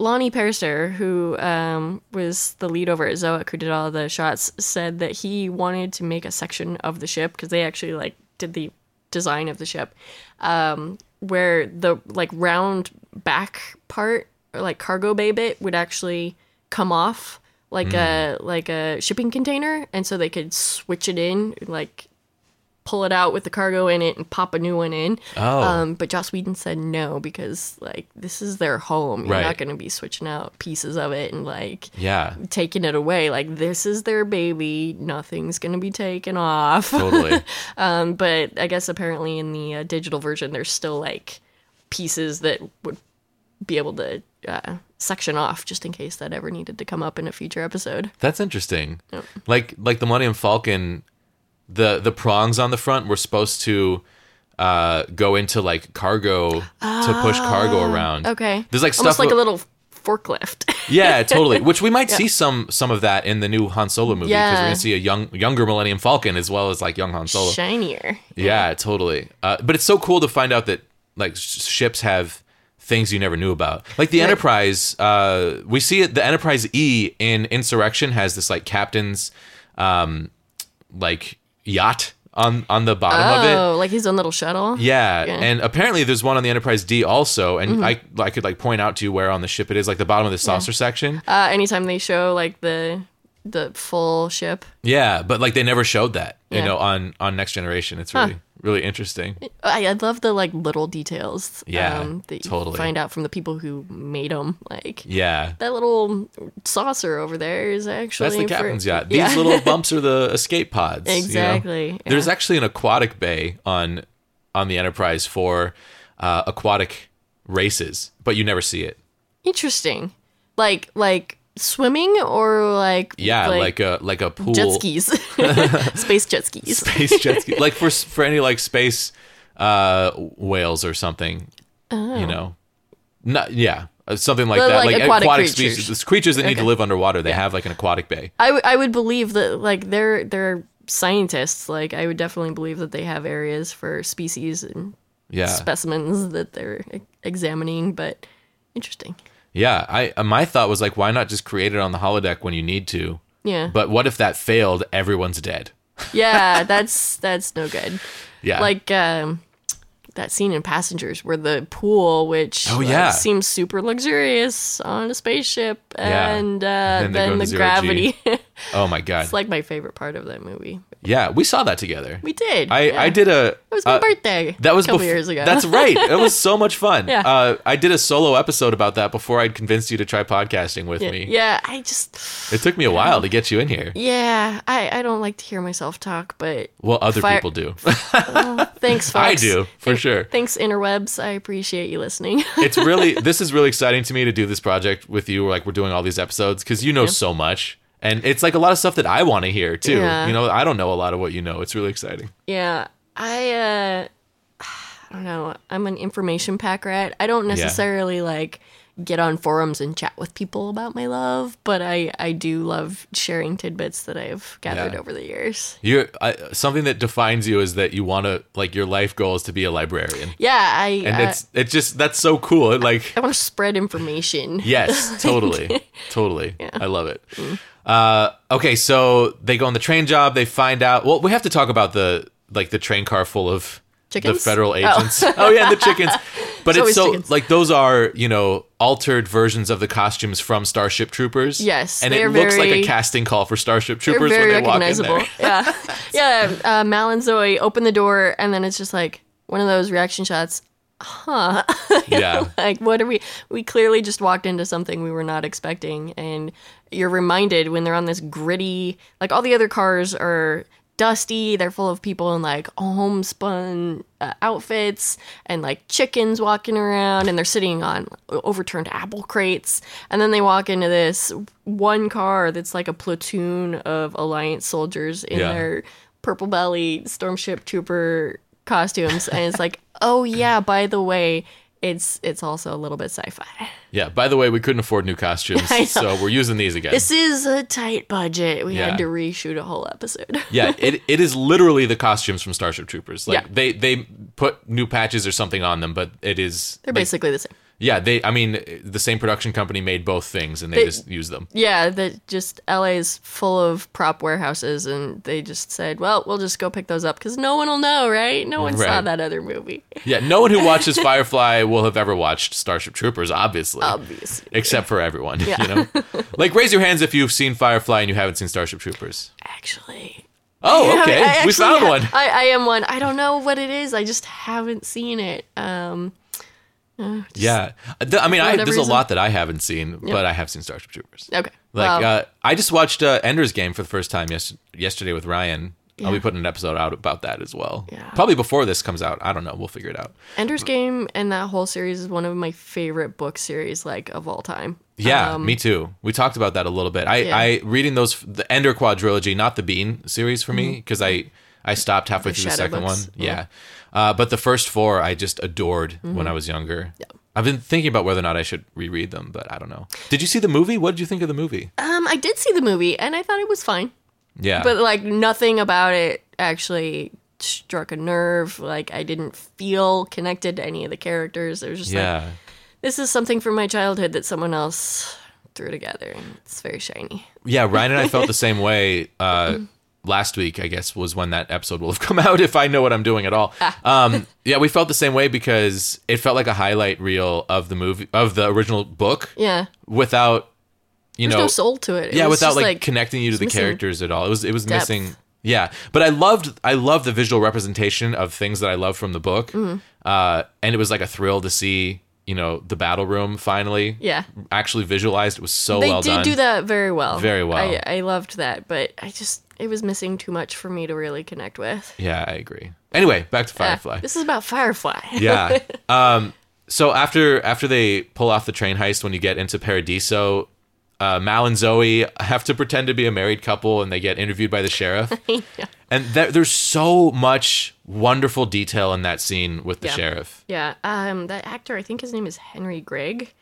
Loni Peristere, who um, was the lead over at Zoic, who did all the shots, said that he wanted to make a section of the ship because they actually like did the design of the ship, um, where the like round back part or like cargo bay bit would actually come off like a like a shipping container, and so they could switch it in like pull it out with the cargo in it and pop a new one in. Oh. Um, but Joss Whedon said no because like this is their home. You're Right. not going to be switching out pieces of it and like Yeah, taking it away. Like this is their baby. Nothing's going to be taken off. totally. (laughs) um, but I guess apparently in the uh, digital version, there's still like pieces that would be able to uh, section off just in case that ever needed to come up in a future episode. That's interesting. Like like the Millennium Falcon, the the prongs on the front were supposed to uh, go into like cargo to push cargo around. Ah, Okay. There's like almost stuff like a little forklift. (laughs) Yeah, totally. Which we might see some some of that in the new Han Solo movie because Yeah. we're gonna see a young younger Millennium Falcon as well as like young Han Solo. Shinier. Yeah, totally. Uh, but it's so cool to find out that like sh- ships have things you never knew about. Like the Right. Enterprise, uh, we see it. The Enterprise E in Insurrection has this like captain's, um, like yacht on on the bottom of it. Oh, like his own little shuttle. Yeah, Yeah. Mm-hmm. and apparently there's one on the Enterprise D also, and I I could like point out to you where on the ship it is, like the bottom of the saucer section. Uh, anytime they show like the the full ship, Yeah, but like they never showed that, you Yeah. know, on on Next Generation. It's really really interesting. I, I love the like little details. Yeah, um, that you totally. find out from the people who made them. Like Yeah. that little saucer over there is actually That's the for- captain's yacht. These little (laughs) bumps are the escape pods. you know? Exactly, yeah. There's actually an aquatic bay on on the Enterprise for uh, aquatic races, but you never see it. interesting. Like like swimming or like Yeah, like, a like a pool jet skis, (laughs) (laughs) space jet skis. space jet ski, like for for any like space uh, whales or something. You know, not yeah. uh, Something like Oh. But, that, like, like, aquatic aquatic creatures. species, creatures that need to Okay. live underwater. They have like an aquatic bay. I, w- I would believe that like they're they're scientists. Like I would definitely believe that they have areas for species and Yeah, specimens that they're examining. But interesting. Yeah. I uh, my thought was like, why not just create it on the holodeck when you need to? Yeah. But what if that failed? Everyone's dead. yeah, (laughs) that's that's no good. Yeah, Like um, that scene in Passengers where the pool, which Oh, yeah. seems super luxurious on a spaceship, Yeah. and uh, Then then the gravity. (laughs) oh my god. it's like my favorite part of that movie. Yeah, we saw that together. We did. I yeah. I did a. It was my uh, birthday. That was a couple bef- years ago. That's right. It was so much (laughs) fun. Yeah. Uh, I did a solo episode about that before I'd convinced you to try podcasting with yeah, me. yeah, I just It took me a while to (sighs) get you in here. yeah, I I don't like to hear myself talk, but Well, other Fire- people do. (laughs) thanks, folks. (laughs) I do for sure. Thanks, interwebs. I appreciate you listening. It's really this is really exciting to me to do this project with you. Like we're doing all these episodes because you know so much, and it's like a lot of stuff that I want to hear too. Yeah. You know, I don't know a lot of what you know. It's really exciting. Yeah, I uh (sighs) I don't know. I'm an information pack rat. I don't necessarily like get on forums and chat with people about my love, but I I do love sharing tidbits that I've gathered Yeah. over the years. You're something that defines you is that you want to like your life goal is to be a librarian, Yeah, I and uh, it's it's just that's so cool. It like I want to spread information. Yes, (laughs) totally, totally. (laughs) I love it. Mm. Uh, okay, so they go on the train job. They find out. Well, we have to talk about the like the train car full of the federal agents. (laughs) Oh, yeah, the chickens. But It's it's, so chickens. like those are you know altered versions of the costumes from Starship Troopers. Yes, and it looks like a casting call for Starship Troopers very when they walk in recognizable. there. (laughs) Yeah, yeah. Uh, Mal and Zoe open the door, and then it's just like one of those reaction shots. Huh (laughs) yeah, like what are we we clearly just walked into something we were not expecting and you're reminded when they're on this gritty like all the other cars are dusty they're full of people in like homespun uh, outfits and like chickens walking around and they're sitting on overturned apple crates and then they walk into this one car that's like a platoon of alliance soldiers in Yeah. their purple belly stormship trooper costumes and it's like oh yeah by the way it's it's also a little bit sci-fi yeah. By the way, we couldn't afford new costumes, (laughs) so we're using these again. this is a tight budget we Yeah. had to reshoot a whole episode (laughs) yeah, it, it is literally the costumes from Starship Troopers. Like Yeah. they they put new patches or something on them, but it is they're like, basically the same Yeah, they. I mean, the same production company made both things, and they, They- just used them. Yeah, that just LA is full of prop warehouses, and they just said, "Well, we'll just go pick those up because no one will know, right? No one saw that other movie, Yeah, no one who (laughs) watches Firefly will have ever watched Starship Troopers, obviously. obviously." Except for everyone, (laughs) you know. like, raise your hands if you've seen Firefly and you haven't seen Starship Troopers. Actually, Oh, okay, I we found ha- one. I, I am one. I don't know what it is. I just haven't seen it. Um, uh, Yeah, I mean, I, there's a lot that I haven't seen, but I have seen Starship Troopers. Okay. Like, uh, I just watched uh, Ender's Game for the first time yes- yesterday with Ryan. I'll be putting an episode out about that as well. Yeah. Probably before this comes out. I don't know. We'll figure it out. Ender's Game and that whole series is one of my favorite book series, like of all time. Yeah, Um, me too. We talked about that a little bit. I, Yeah. I reading those the Ender quadrilogy, not the Bean series for me because I I stopped halfway Mm-hmm. The through the second books, one. Yeah, Uh, but the first four I just adored Mm-hmm. when I was younger. I've been thinking about whether or not I should reread them, but I don't know. Did you see the movie? What did you think of the movie? Um, I did see the movie and I thought it was fine. Yeah, but like nothing about it actually struck a nerve like i didn't feel connected to any of the characters it was just like yeah. this is something from my childhood that someone else threw together and it's very shiny Yeah, Ryan and I felt the (laughs) same way. Uh, last week, I guess, was when that episode will have (laughs) come out. If I know what I'm doing at all. Um, yeah, we felt the same way because it felt like a highlight reel of the movie of the original book yeah without, you there's know, no soul to it, It yeah, was without just, like, connecting you to the characters at all. It was it was depth. missing. Yeah, but I loved I loved the visual representation of things that I love from the book, Mm-hmm. uh, and it was like a thrill to see you know the battle room finally. Yeah. actually visualized. It was so they well did done. do that very well Very well. I, I loved that but i just it was missing too much for me to really connect with Yeah, I agree. Anyway, back to Yeah, Firefly. this is about firefly (laughs) yeah. Um, so after after they pull off the train heist, when you get into Paradiso, uh, Mal and Zoe have to pretend to be a married couple, and they get interviewed by the sheriff. (laughs) yeah. And there, there's so much wonderful detail in that scene with the Yeah. sheriff. Yeah, um, that actor, I think his name is Henry Gregg.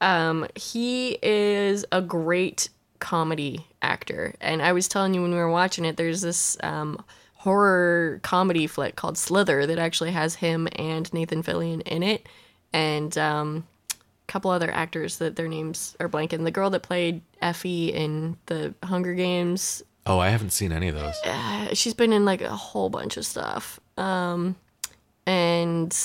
Um, he is a great comedy actor, and I was telling you when we were watching it, there's this um, horror comedy flick called Slither that actually has him and Nathan Fillion in it, and um, a couple other actors that their names are blank. And the girl that played Effie in the Hunger Games, Oh, I haven't seen any of those. uh, she's been in like a whole bunch of stuff. Um, and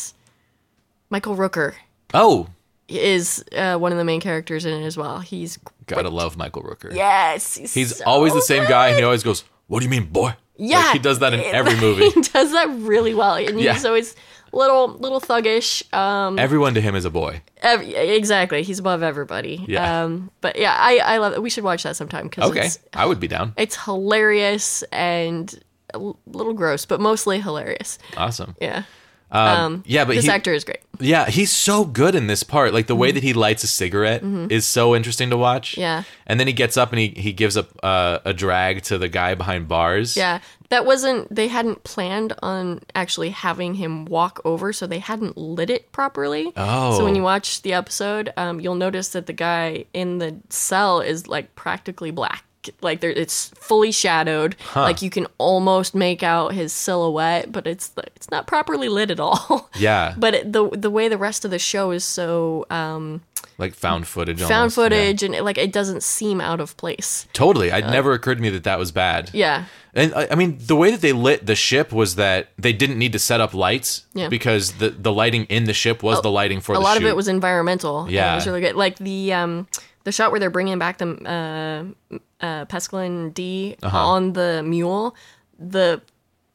Michael Rooker Oh, is uh, one of the main characters in it as well. He's gotta love Michael Rooker. yes, He's so always the same guy, and he always goes, "What do you mean, boy?" Yeah, Like, he does that in (laughs) every movie. he (laughs) does that really well, and Yeah. he's always little little thuggish. Um, Everyone to him is a boy. ev- exactly, he's above everybody. Yeah. Um, but yeah, I I love it. We should watch that sometime because Okay, I would be down. it's hilarious and a little gross, but mostly hilarious. Awesome. Yeah. Um, yeah, but this he, actor is great. Yeah, he's so good in this part. Like the way that he lights a cigarette is so interesting to watch. Mm-hmm. Yeah. And then he gets up and he, he gives up uh, a drag to the guy behind bars. Yeah, that wasn't. They hadn't planned on actually having him walk over, so they hadn't lit it properly. Oh. So when you watch the episode, um, you'll notice that the guy in the cell is like practically black. Like there, it's fully shadowed. Like you can almost make out his silhouette, but it's it's not properly lit at all. (laughs) Yeah. but it, the the way the rest of the show is so um, Like found footage. found almost. Yeah. footage and it, like it doesn't seem out of place. Totally. It never occurred to me that that was bad. Yeah, And I I mean, the way that they lit the ship was that they didn't need to set up lights Yeah. because the, the lighting in the ship was the lighting for a lot of it was environmental. Yeah. it was really good. Like the um the shot where they're bringing back the uh, uh Pescaline D Uh-huh. on the mule. The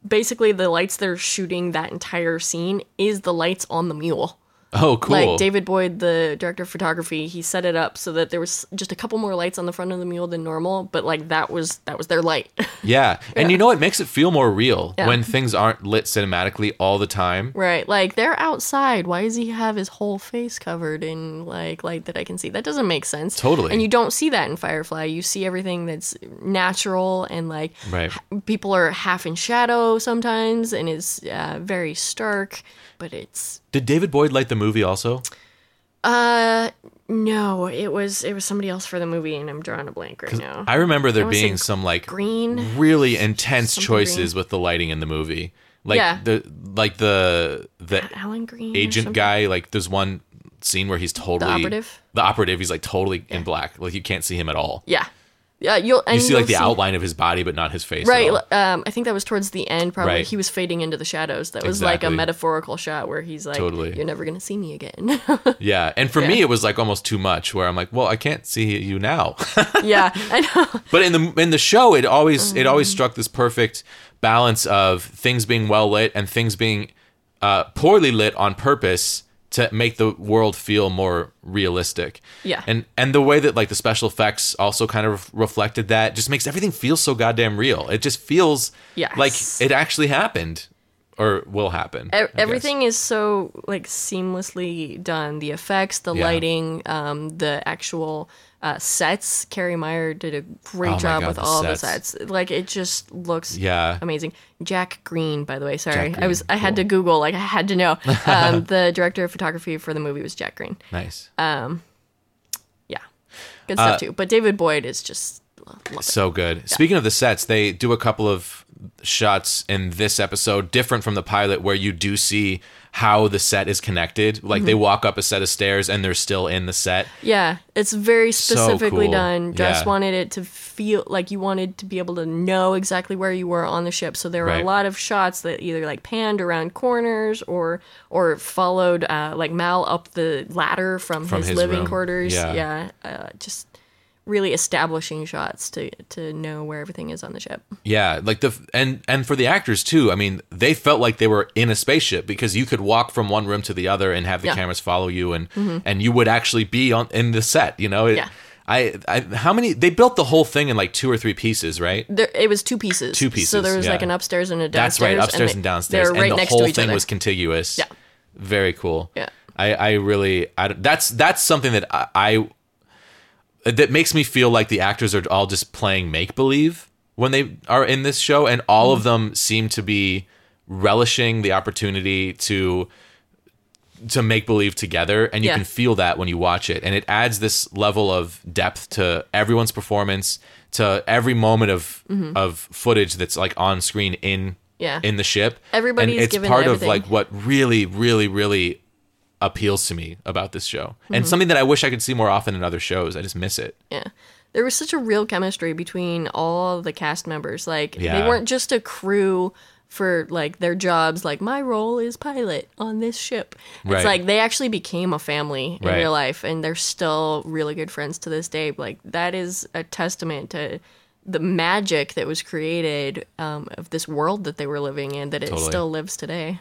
basically the lights they're shooting that entire scene is the lights on the mule. Oh, cool. Like David Boyd, the director of photography, he set it up so that there was just a couple more lights on the front of the mule than normal, but like that was that was their light. (laughs) yeah. And you know, it makes it feel more real Yeah. when things aren't lit cinematically all the time. right. Like they're outside. Why does he have his whole face covered in like light that I can see? That doesn't make sense. Totally. And you don't see that in Firefly. You see everything that's natural and like Right. people are half in shadow sometimes and it's uh, very stark, but it's Did David Boyd light the movie also? uh no, it was it was somebody else for the movie and I'm drawing a blank right now. I remember there being some like green. really intense Something choices green. with the lighting in the movie. Like Yeah. the like the the Alan Green. agent guy, like there's one scene where he's totally the operative? The operative, he's like totally in black. Like you can't see him at all. Yeah, yeah. You'll and You see like the you'll outline of his body, but not his face. Right. Um, I think that was towards the end. Probably Right. he was fading into the shadows. That was like a metaphorical shot where he's like, Totally. "You're never gonna see me again." (laughs) Yeah, and for Yeah. me, it was like almost too much. Where I'm like, well, I can't see you now. (laughs) yeah, I know. but in the in the show, it always it Mm. always struck this perfect balance of things being well lit and things being uh, poorly lit on purpose to make the world feel more realistic. Yeah. and and the way that like the special effects also kind of reflected that just makes everything feel so goddamn real. It just feels Yes. like it actually happened or will happen. E-. Everything is so like seamlessly done. The effects, the Yeah. lighting, um, the actual uh, sets. Carey Meyer did a great Oh job God, with the all sets. the sets. Like it just looks Yeah. amazing. Jack Green, by the way. Sorry, I was I had to Google. Like I had to know. (laughs) Um, the director of photography for the movie was Jack Green. Nice. Um, Yeah, good stuff Uh, too. But David Boyd is just. So good. Speaking of the sets, they do a couple of shots in this episode different from the pilot where you do see how the set is connected. Like Mm-hmm. they walk up a set of stairs and they're still in the set. Yeah, it's very specifically cool. done. Just Yeah. wanted it to feel like you wanted to be able to know exactly where you were on the ship. So there were Right. a lot of shots that either like panned around corners or or followed uh, like Mal up the ladder from, From his, his living room. quarters. Yeah. Yeah, uh, just really establishing shots to to know where everything is on the ship. Yeah, like the and and for the actors too. I mean, they felt like they were in a spaceship because you could walk from one room to the other and have the Yeah. Mm-hmm. cameras follow you and and you would actually be on in the set, you know? It- Yeah. I, I how many they built the whole thing in like two or three pieces, right? There, it was two pieces. Two pieces, So there was like an upstairs and a downstairs. That's right, upstairs they- and, downstairs, They're right and the next whole to each thing other. was contiguous. Yeah. very cool. Yeah. I, I really, I, that's that's something that I, I that makes me feel like the actors are all just playing make believe when they are in this show, and all Mm-hmm. of them seem to be relishing the opportunity to to make believe together and you Yeah. can feel that when you watch it and it adds this level of depth to everyone's performance to every moment of of footage that's like on screen in Mm-hmm. Yeah. in the ship Everybody's and it's part of like what really really really appeals to me about this show Mm-hmm. and something that i wish i could see more often in other shows i just miss it Yeah. There was such a real chemistry between all the cast members. Like Yeah. they weren't just a crew for like their jobs like my role is pilot on this ship. Right. It's like they actually became a family in Right. real life and they're still really good friends to this day. Like that is a testament to the magic that was created um, of this world that they were living in that it Totally. still lives today.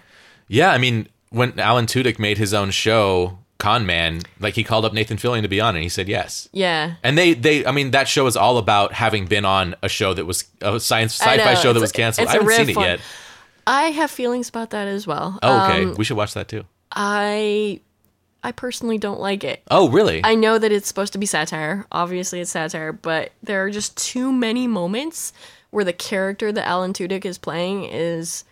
yeah i mean when alan tudyk made his own show con man like he called up nathan fillion to be on it and he said yes Yeah. And they, they, I mean, that show is all about having been on a show that was a science sci-fi show that was canceled. I haven't seen it yet. I have feelings about that as well. Oh, okay, Um, we should watch that too. I I personally don't like it. Oh, really? I know that it's supposed to be satire. Obviously, it's satire, but there are just too many moments where the character that Alan Tudyk is playing is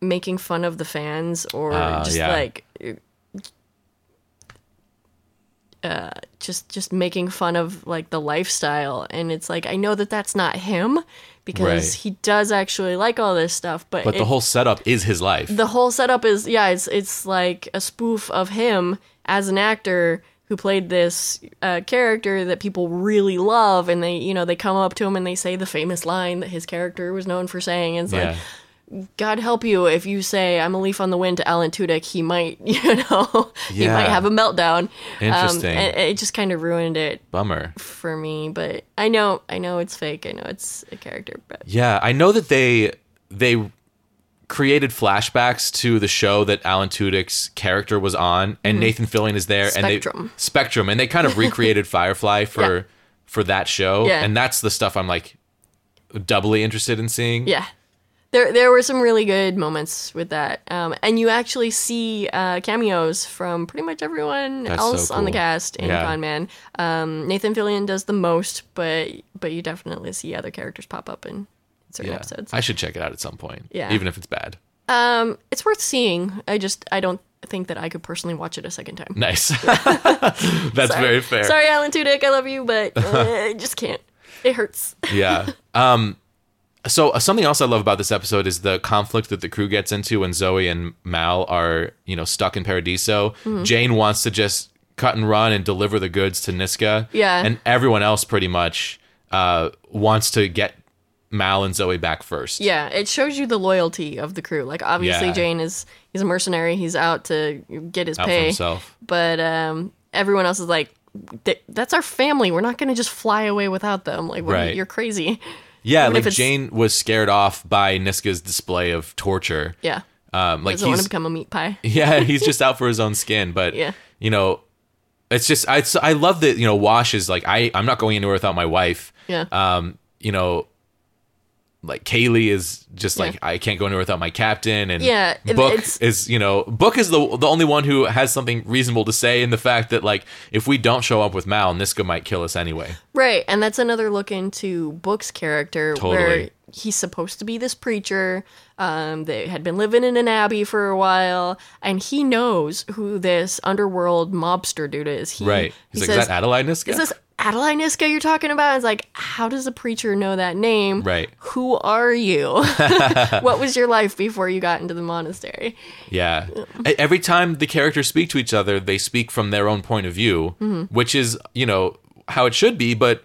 making fun of the fans or Ah, just yeah. like uh just just making fun of like the lifestyle and it's like I know that that's not him because Right. he does actually like all this stuff but but the whole setup is his life. the whole setup is yeah it's it's like a spoof of him as an actor who played this uh, character that people really love and they you know they come up to him and they say the famous line that his character was known for saying and it's yeah. like god help you if you say i'm a leaf on the wind to alan tudyk he might (laughs) you know he might have a meltdown Interesting. um, and it just kind of ruined it Bummer. for me but i know i know it's fake i know it's a character but Yeah, I know that they they created flashbacks to the show that Alan Tudyk's character was on, and Nathan Fillion is there, and Mm-hmm. Spectrum. they Spectrum, and they kind of recreated (laughs) Firefly for Yeah. for that show, Yeah. and that's the stuff I'm like doubly interested in seeing. Yeah. There, there were some really good moments with that, um, and you actually see uh, cameos from pretty much everyone That's else so on the cast in Yeah. Con Man. Um, Nathan Fillion does the most, but but you definitely see other characters pop up in certain Yeah. episodes. I should check it out at some point. Yeah. even if it's bad. um, it's worth seeing. I just I don't think that I could personally watch it a second time. Nice. (laughs) (laughs) That's very fair. Sorry, Alan Tudyk, I love you, but (laughs) uh, I just can't. It hurts. yeah. Um, so uh, something else I love about this episode is the conflict that the crew gets into when Zoe and Mal are, you know, stuck in Paradiso. Mm-hmm. Jayne wants to just cut and run and deliver the goods to Niska. Yeah. And everyone else pretty much uh, wants to get Mal and Zoe back first. Yeah, it shows you the loyalty of the crew. Like obviously Yeah. Jayne is he's a mercenary. He's out to get his Out pay. himself. But um, everyone else is like, that's our family. We're not going to just fly away without them. Like, Right. you're crazy. Yeah, Even like Jayne was scared off by Niska's display of torture. Yeah. Um, like doesn't want to become a meat pie. (laughs) yeah, he's just out (laughs) for his own skin. But Yeah. you know, it's just I I love that you know Wash is like I I'm not going anywhere without my wife. Yeah. Um, you know, like Kaylee is just like Yeah. I can't go anywhere without my captain, and Yeah, Book is you know Book is the the only one who has something reasonable to say in the fact that like if we don't show up with Mal, Niska might kill us anyway. Right, and that's another look into Book's character where he's supposed to be this preacher. Um, they had been living in an abbey for a while, and he knows who this underworld mobster dude is. He, Right? He's he like, says, is that Adelaide Niska? Is this Adelaide Niska you're talking about? It's like, how does a preacher know that name? Right. Who are you? (laughs) what was your life before you got into the monastery? Yeah. Every time the characters speak to each other, they speak from their own point of view, Mm-hmm. which is, you know, how it should be, but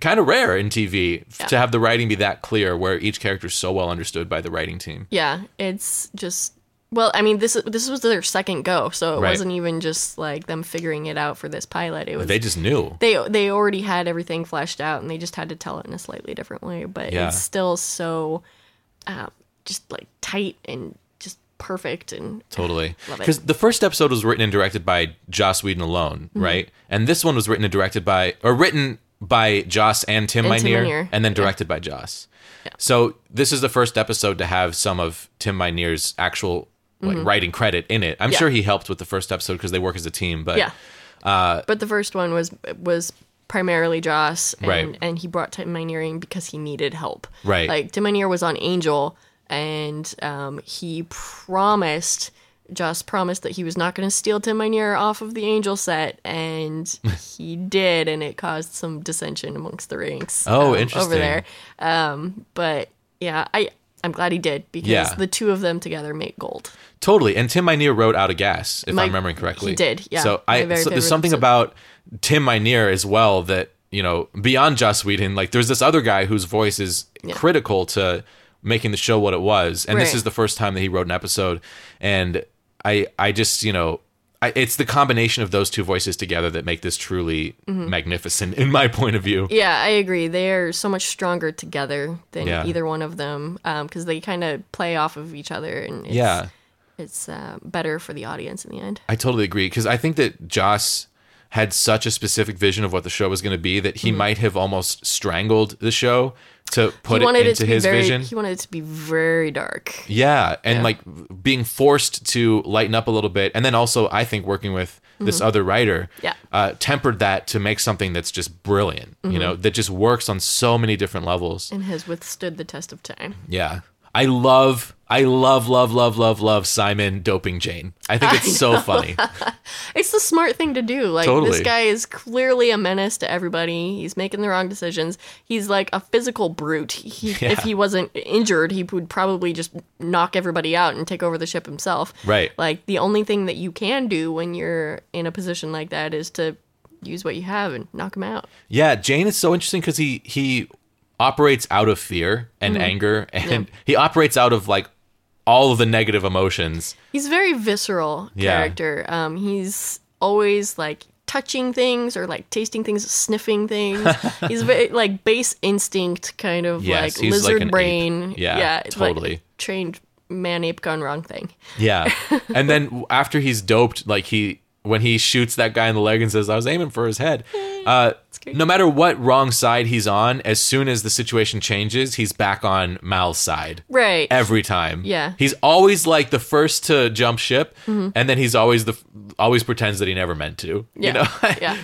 kind of rare in TV f- to have the writing be that clear where each character is so well understood by the writing team. Yeah, it's just well, I mean, this this was their second go, so it Right. wasn't even just like them figuring it out for this pilot. It was They just knew. they they already had everything fleshed out, and they just had to tell it in a slightly different way. But Yeah. it's still so, uh, just like tight and just perfect and Totally. (sighs) Because the first episode was written and directed by Joss Whedon alone, Mm-hmm. right? And this one was written and directed by, or written by Joss and Tim Minear, and then yeah. directed by Joss. Yeah. So this is the first episode to have some of Tim Minear's actual like writing credit in it. I'm Mm-hmm. Yeah. sure he helped with the first episode because they work as a team, but yeah. uh, but the first one was was primarily Joss, and, Right. and he brought Tim Minear because he needed help. Right. Like Tim Minear was on Angel, and um, he promised. Joss promised that he was not going to steal Tim Minear off of the Angel set, and (laughs) he did, and it caused some dissension amongst the ranks. Oh, um, interesting. Over there, um, but yeah, I I'm glad he did because Yeah. the two of them together make gold. Totally. And Tim Minear wrote Out of Gas, if My- I'm remembering correctly. he did, yeah. So I so there's something episode. about Tim Minear as well that, you know, beyond Joss Whedon, like there's this other guy whose voice is critical to making the show what it was. And this is the first time that he wrote an episode. And I I just, you know, I, it's the combination of those two voices together that make this truly Mm-hmm. magnificent in my point of view. Yeah, I agree. They are so much stronger together than Yeah. either one of them because they kind of play off of each other, and it's, Yeah. it's uh, better for the audience in the end. I totally agree because I think that Joss had such a specific vision of what the show was going to be that he might have almost strangled the show to put Mm-hmm. it it into to his very. vision. He wanted it to be very dark. yeah, and Yeah. like being forced to lighten up a little bit, and then also I think working with this other writer, Mm-hmm. Yeah. uh, tempered that to make something that's just brilliant. Mm-hmm. You know, that just works on so many different levels. and has withstood the test of time. Yeah. I love, I love, love, love, love, love Simon doping Jayne. I think it's so funny. (laughs) It's the smart thing to do. Like Totally. this guy is clearly a menace to everybody. He's making the wrong decisions. He's like a physical brute. He, Yeah. If he wasn't injured, he would probably just knock everybody out and take over the ship himself. Right. Like the only thing that you can do when you're in a position like that is to use what you have and knock him out. Yeah, Jayne is so interesting because he he operates out of fear and Mm-hmm. anger, and he operates out of like all of the negative emotions. He's a very visceral Yeah. character. Um, he's always like touching things or like tasting things, sniffing things. (laughs) he's very like base instinct kind of Yes, like he's like lizard an ape. brain. Yeah, it's like totally. trained man ape gone wrong thing. Yeah, (laughs) and then after he's doped, like he when he shoots that guy in the leg and says, "I was aiming for his head." (laughs) Uh, no matter what wrong side he's on, as soon as the situation changes, he's back on Mal's side. Right. every time. Yeah. He's always like the first to jump ship, and then he's always the always pretends that he never meant to. yeah. You know? (laughs) yeah.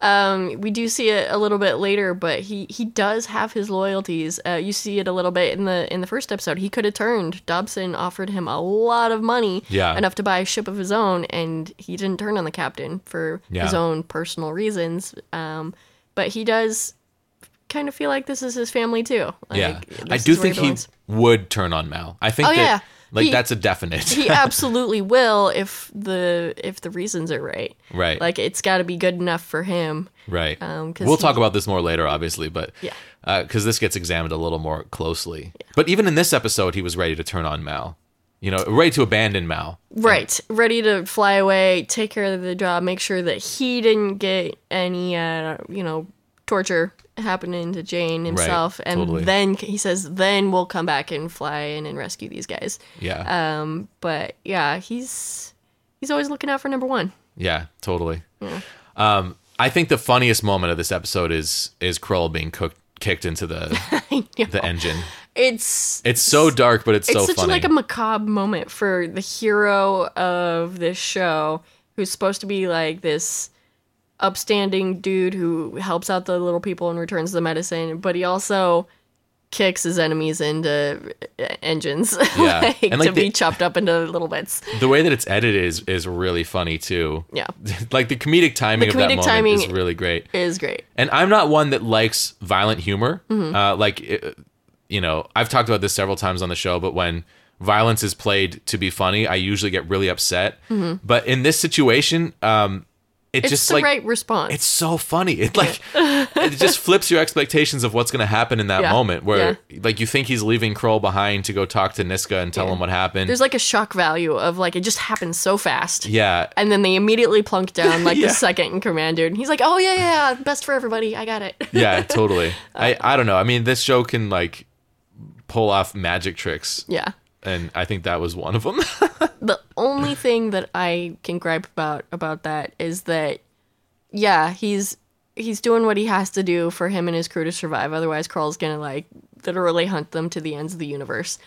Um, we do see it a little bit later, but he he does have his loyalties. Uh, you see it a little bit in the in the first episode. He could have turned. Dobson offered him a lot of money, Yeah. enough to buy a ship of his own, and he didn't turn on the captain for his own personal reasons. Um, but he does kind of feel like this is his family too. Like, yeah, I do think he would turn on Mal. I think Oh, that yeah. Like He- that's a definite. he (laughs) absolutely will if the if the reasons are right. Right. Like it's got to be good enough for him. Right. Um, cause we'll he- talk about this more later, obviously, but Yeah. because this gets examined a little more closely. But even in this episode, he was ready to turn on Mal. You know, ready to abandon Mal. Right. Ready to fly away, take care of the job, make sure that he didn't get any uh, you know, torture happening to Jayne himself and totally. then he says then we'll come back and fly in and rescue these guys. Yeah. Um but yeah, he's he's always looking out for number 1. yeah. Totally. Um, I think the funniest moment of this episode is is Crow being cooked, kicked into the (laughs) the engine. It's It's so dark, but it's, it's so such funny. like a macabre moment for the hero of this show who's supposed to be like this upstanding dude who helps out the little people and returns the medicine but he also kicks his enemies into engines (laughs) Yeah. like, And, like, to be chopped up into little bits the way that it's edited is is really funny too. yeah (laughs) like the comedic timing The of that comedic moment timing- is really great. Is great And I'm not one that likes violent humor. Mm-hmm. Uh, like, it- you know, I've talked about this several times on the show, but when violence is played to be funny, I usually get really upset. But in this situation, um, it it's just the like right response it's so funny. It like it just flips your expectations of what's going to happen in that Yeah. moment. Where like you think he's leaving Crow behind to go talk to Niska and tell Yeah. him what happened. there's like a shock value of like it just happens so fast yeah, and then they immediately plunk down like Yeah. the second in command dude and he's like oh yeah yeah best for everybody i got it yeah, totally. (laughs) Uh, I I don't know. I mean, this show can like pull off magic tricks, yeah and I think that was one of them. (laughs) the only thing that I can gripe about about that is that yeah, he's he's doing what he has to do for him and his crew to survive. Otherwise, Crow's gonna like literally hunt them to the ends of the universe.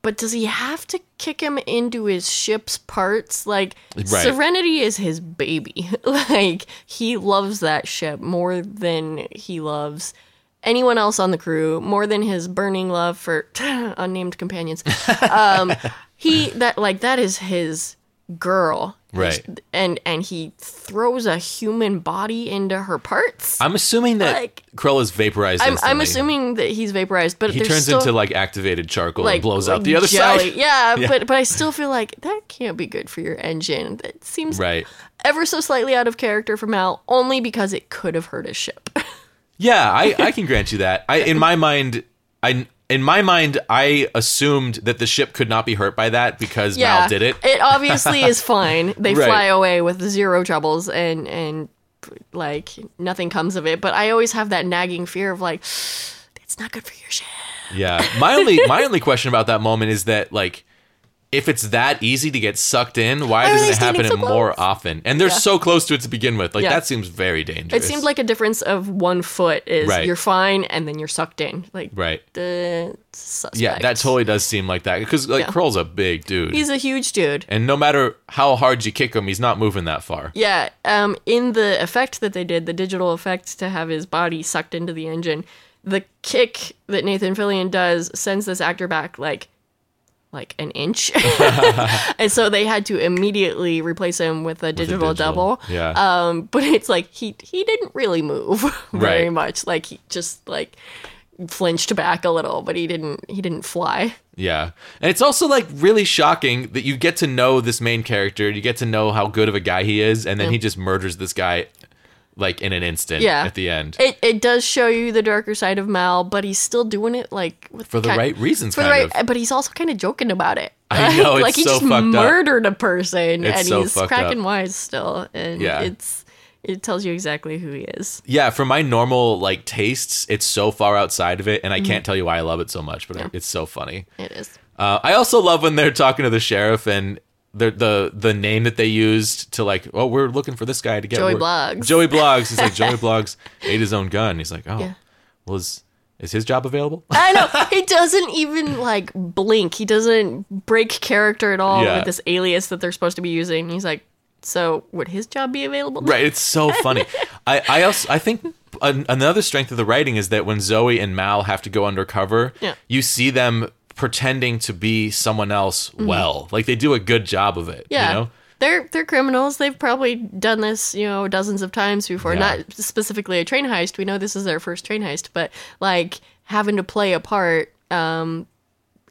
But does he have to kick him into his ship's parts? Like Right. Serenity is his baby. (laughs) like he loves that ship more than he loves anyone else on the crew, more than his burning love for (laughs) unnamed companions. Um (laughs) he that like that is his girl. Right. And and he throws a human body into her parts. I'm assuming that Like- Crow is vaporized. I'm, I'm assuming that he's vaporized, but he turns still, into like activated charcoal like and blows out like the other jelly. side. Yeah, (laughs) Yeah. but but I still feel like that can't be good for your engine. That seems Right. ever so slightly out of character for Mal, only because it could have hurt his ship. Yeah, I, I can grant you that. I in my mind, I in my mind, I assumed that the ship could not be hurt by that because yeah, Mal did it. It obviously is fine. They (laughs) Right. fly away with zero troubles and and like nothing comes of it. But I always have that nagging fear of like, it's not good for your ship. Yeah. My only my only question about that moment is that like if it's that easy to get sucked in, why doesn't it happen so more close? often? And they're Yeah. so close to it to begin with. Like Yeah. that seems very dangerous. It seemed like a difference of one foot is Right. you're fine and then you're sucked in. Like right. the suspect. Yeah, that totally does seem like that because like Yeah. Crow's a big dude, He's a huge dude. and no matter how hard you kick him, he's not moving that far. Yeah, um, in the effect that they did, the digital effect to have his body sucked into the engine, the kick that Nathan Fillion does sends this actor back like like an inch, (laughs) (laughs) and so they had to immediately replace him with a digital, double. Yeah. Um, but it's like he he didn't really move (laughs) very Right. much. Like he just like flinched back a little, but he didn't he didn't fly. Yeah. And it's also like really shocking that you get to know this main character, you get to know how good of a guy he is, and then he just murders this guy like in an instant Yeah. at the end. It it does show you the darker side of Mal, but he's still doing it like with For the kind- right reasons, For the right, but he's also kind of joking about it. (laughs) I know, (laughs) it's like he so just fucked up. murdered a person, It's and so he's cracking up. wise still, and Yeah. it's it tells you exactly who he is. yeah, for my normal like tastes, it's so far outside of it, and I Mm-hmm. can't tell you why I love it so much, but it's so funny. It is. Uh, I also love when they're talking to the sheriff and the the the name that they used to like, oh, we're looking for this guy to get Joey work." Bloggs. Joey (laughs) Blogs. He's like Joey Blogs ate his own gun. He's like, oh, Yeah. well, is is his job available? I know (laughs) he doesn't even like blink. He doesn't break character at all Yeah. with this alias that they're supposed to be using. He's like, so would his job be available? Right. It's so funny. (laughs) I, I also I think another strength of the writing is that when Zoe and Mal have to go undercover, Yeah. you see them pretending to be someone else well. Like they do a good job of it. Mm-hmm. Yeah. You know? they're they're criminals. They've probably done this, you know, dozens of times before. Yeah. Not specifically a train heist. We know this is their first train heist, but like having to play a part, um,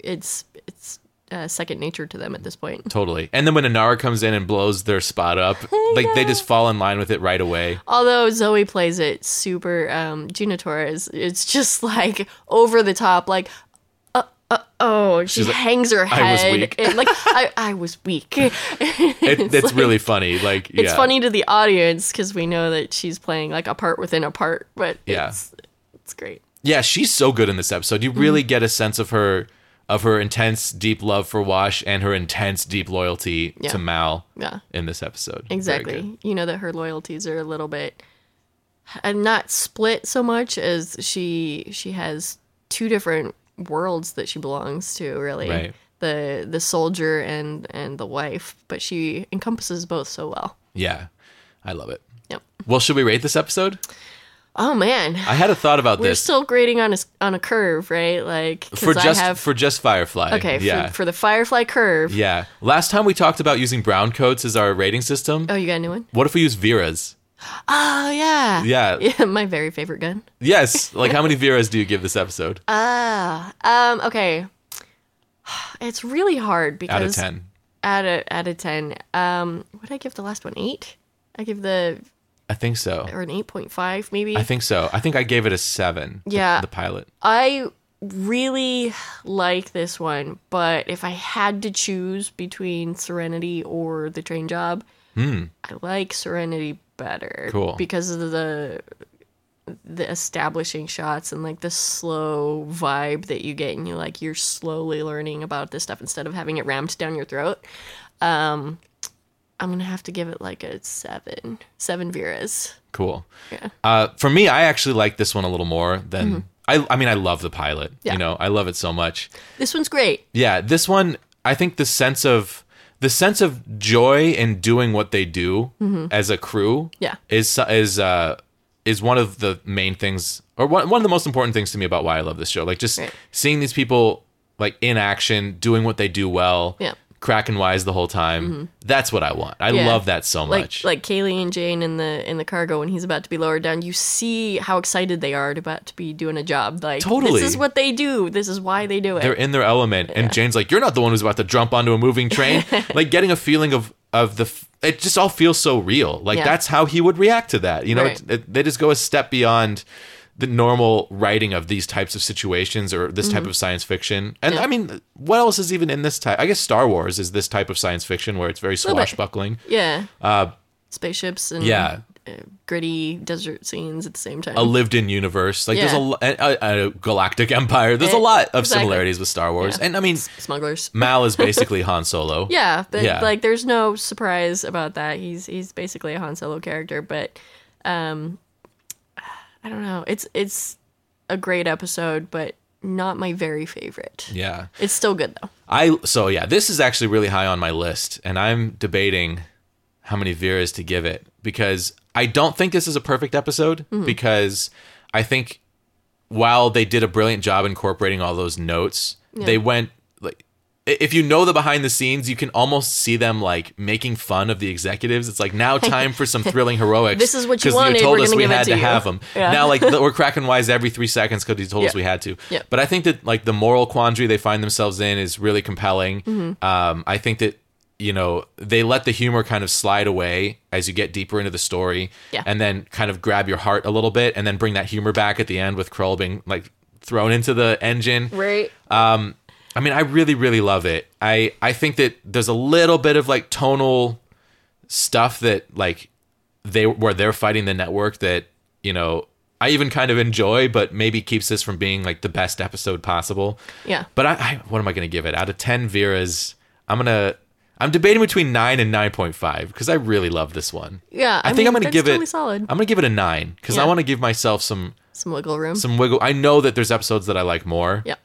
it's it's uh, second nature to them at this point. Totally. And then when Inara comes in and blows their spot up, (laughs) like they just fall in line with it right away. Although Zoe plays it super, um, Gina Torres, it's just like over the top, like. Uh, oh, she like, hangs her head. "I was weak." and, like (laughs) I, I was weak. It, it's (laughs) like- really funny. Like, It's funny to the audience because we know that she's playing like a part within a part, but Yeah. it's it's great. Yeah, she's so good in this episode. You really Mm-hmm. get a sense of her of her intense deep love for Wash and her intense deep loyalty Yeah. to Mal Yeah, in this episode. Exactly. You know that her loyalties are a little bit and not split so much as she she has two different worlds that she belongs to. Really, Right. the the soldier and and the wife, but she encompasses both so well. Yeah. I love it. Yep. Well, should we rate this episode? Oh man, I had a thought about we're this still grading on a on a curve, right? like for just I have for just Firefly. okay Yeah. for, for the Firefly curve. yeah. Last time we talked about using brown coats as our rating system. Oh, you got a new one? What if we use Vera's? Oh yeah. Yeah. (laughs) Yeah, my very favorite gun. Yes. Like how many (laughs) Vera's do you give this episode? Ah, um, okay. (sighs) It's really hard because Out of 10. Out of out of ten. Um, what did I give the last one? Eight. I give the I think so. or an eight point five maybe. I think so. I think I gave it a 7. Yeah. The, pilot. I really like this one, but if I had to choose between Serenity or the train job, I like Serenity better. Cool. Because of the the establishing shots and like the slow vibe that you get and you like you're slowly learning about this stuff instead of having it rammed down your throat. Um I'm gonna have to give it like a seven. Seven Veras. Cool. Yeah. Uh, for me, I actually like this one a little more than I. I mean, I love the pilot. Mm-hmm. Yeah. You know, I love it so much. This one's great. Yeah, this one, I think the sense of the sense of joy in doing what they do as a crew, Mm-hmm. Yeah. is is uh is one of the main things, or one one of the most important things to me about why I love this show. Like just Right. seeing these people like in action, doing what they do well. Yeah. Mm-hmm. Wise the whole time. That's what I want. I Yeah. love that so like much. like Kaylee and Jayne in the in the cargo when he's about to be lowered down, you see how excited they are to about to be doing a job. Like Totally. this is what they do. This is why they do it. they're in their element and jayne's like you're not the one who's about to jump onto a moving train (laughs) like getting a feeling of of the f- it just all feels so real like Yeah. that's how he would react to that you know Right. it, it- they just go a step beyond the normal writing of these types of situations or this type of science fiction and Mm-hmm. Yeah. i mean what else is even in this type i guess star wars is this type of science fiction where it's very swashbuckling yeah. Spaceships and Uh, yeah. uh, gritty desert scenes at the same time. a lived-in universe like there's a, a, a galactic empire there's a Eh, lot of exactly. similarities with star wars Yeah. and i mean Smugglers. mal is (laughs) basically han solo Yeah, but Yeah. like there's no surprise about that. He's he's basically a Han Solo character, but um I don't know. It's it's a great episode, but not my very favorite. yeah It's still good though. I so yeah, this is actually really high on my list, and I'm debating how many Veras to give it because I don't think this is a perfect episode Mm-hmm. because I think while they did a brilliant job incorporating all those notes, they went if you know the behind the scenes, you can almost see them like making fun of the executives. It's like now (laughs) time for some thrilling heroics. This is what you wanted, told we're us we had to to have them. (laughs) Yeah. Now like we're cracking wise every three seconds because he told us we had to. Yeah. But I think that like the moral quandary they find themselves in is really compelling. Mm-hmm. Um, I think that you know they let the humor kind of slide away as you get deeper into the story, Yeah. and then kind of grab your heart a little bit, and then bring that humor back at the end with Crow being like thrown into the engine. Right. I mean, I really, really love it. I I think that there's a little bit of like tonal stuff that like they where they're fighting the network that you know I even kind of enjoy, but maybe keeps this from being like the best episode possible. Yeah. But I, I what am I going to give it out of ten Veras? I'm gonna I'm debating between nine and nine point five because I really love this one. Yeah, I, I think mean, I'm gonna give totally it. solid. I'm gonna give it a nine because I want to give myself some Some wiggle room. some wiggle. I know that there's episodes that I like more. yeah.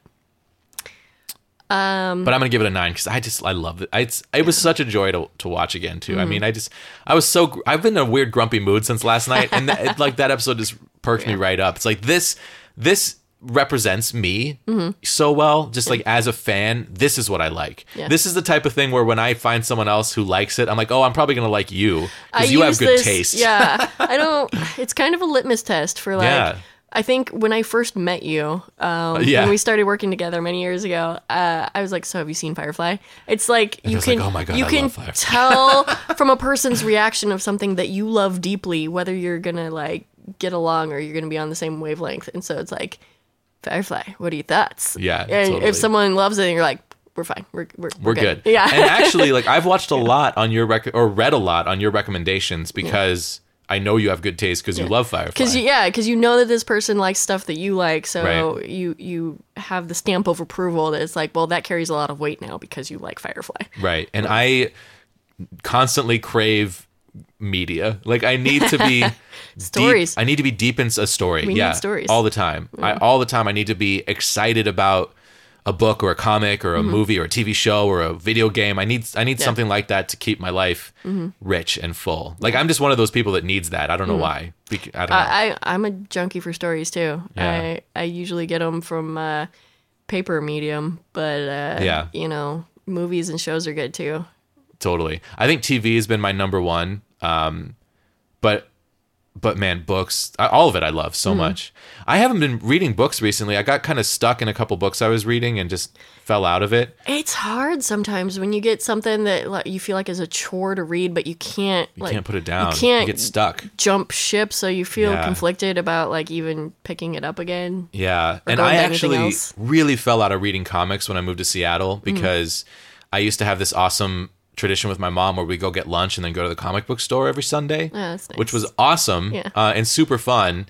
Um, but I'm gonna give it a nine because I just I love it. It's it was such a joy to, to watch again too. Mm-hmm. I mean, I just I was so I've been in a weird grumpy mood since last night, and that, (laughs) it, like that episode just perked me right up. It's like this this represents me so well. Just like as a fan, this is what I like. Yeah. This is the type of thing where when I find someone else who likes it, I'm like, oh, I'm probably gonna like you because you have good this- taste. Yeah, I (laughs) don't. It's kind of a litmus test for like. Yeah. I think when I first met you, um, yeah. when we started working together many years ago, uh, I was like, "So have you seen Firefly?" It's like you was like, can "Oh my God, you I can tell (laughs) from a person's reaction of something that you love deeply whether you're gonna like get along or you're gonna be on the same wavelength. And so it's like, Firefly, what are your thoughts? Yeah, and totally. if someone loves it, and you're like, "We're fine, we're we're, We're good. Yeah, and actually, like I've watched a (laughs) lot on your rec- or read a lot on your recommendations because I know you have good taste because you love Firefly. Because yeah, because you know that this person likes stuff that you like, so Right. you you have the stamp of approval that it's like, well, that carries a lot of weight now because you like Firefly. Right. And I constantly crave media. Like I need to be (laughs) Stories. Deep, I need to be deep in a story. We need yeah. stories. All the time. I mm. all the time I need to be excited about a book or a comic or a movie or a TV show or a video game. I need I need Mm-hmm. Yeah. something like that to keep my life rich and full. Like I'm just one of those people that needs that. I don't know why. I don't know. Mm-hmm. I, I I'm a junkie for stories too. Yeah. I I usually get them from uh, paper medium, but uh, Yeah. you know, movies and shows are good too. totally. I think TV has been my number one. Um, but but man, books, all of it, I love so much. I haven't been reading books recently. I got kind of stuck in a couple books I was reading and just fell out of it. It's hard sometimes when you get something that like, you feel like is a chore to read, but you can't. You like, can't put it down. You can't get stuck. jump ship, so you feel Yeah. conflicted about like even picking it up again. Yeah, and I actually really fell out of reading comics when I moved to Seattle Mm-hmm. because I used to have this awesome tradition with my mom where we go get lunch and then go to the comic book store every Sunday, Oh, nice. which was awesome Yeah. uh, and super fun.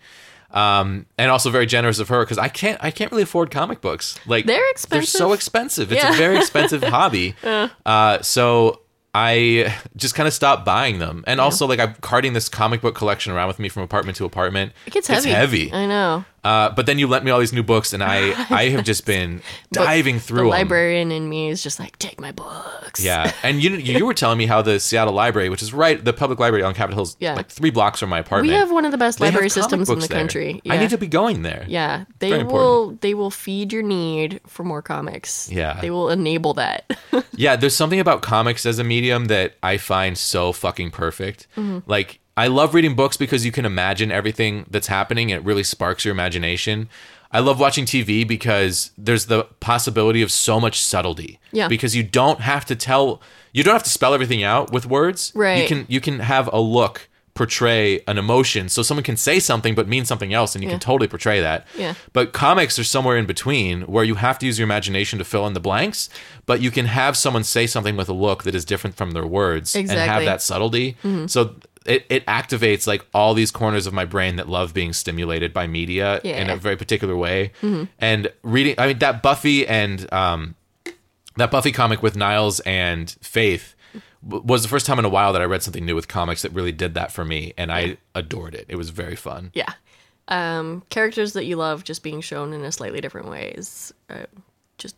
Um, and also very generous of her because I can't I can't really afford comic books. Like They're expensive. They're so expensive. expensive. It's Yeah. a very expensive (laughs) hobby. Uh, so I just kind of stopped buying them. And also like I'm carting this comic book collection around with me from apartment to apartment. It gets It's heavy. heavy. I know. Uh, but then you lent me all these new books, and I (laughs) I have just been diving through. The through 'em. librarian in me is just like, take my books. Yeah, and you you were telling me how the Seattle Library, which is right, the public library on Capitol Hill's Yeah. like three blocks from my apartment. We have one of the best They library systems in the there. country. I need to be going there. Yeah, they Very will. They will feed your need for more comics. Yeah. they will enable that. (laughs) Yeah, there's something about comics as a medium that I find so fucking perfect. Mm-hmm. Like, I love reading books because you can imagine everything that's happening it really sparks your imagination. I love watching TV because there's the possibility of so much subtlety. Yeah. Because you don't have to tell you don't have to spell everything out with words. Right. You can you can have a look portray an emotion so someone can say something but mean something else and you Yeah. can totally portray that. Yeah. But comics are somewhere in between where you have to use your imagination to fill in the blanks, but you can have someone say something with a look that is different from their words and have that subtlety. Mm-hmm. So it, it activates like all these corners of my brain that love being stimulated by media in a very particular way. And reading, I mean, that Buffy and um, that Buffy comic with Giles and Faith w- was the first time in a while that I read something new with comics that really did that for me, and I adored it. It was very fun. yeah, um, characters that you love just being shown in a slightly different way is uh, just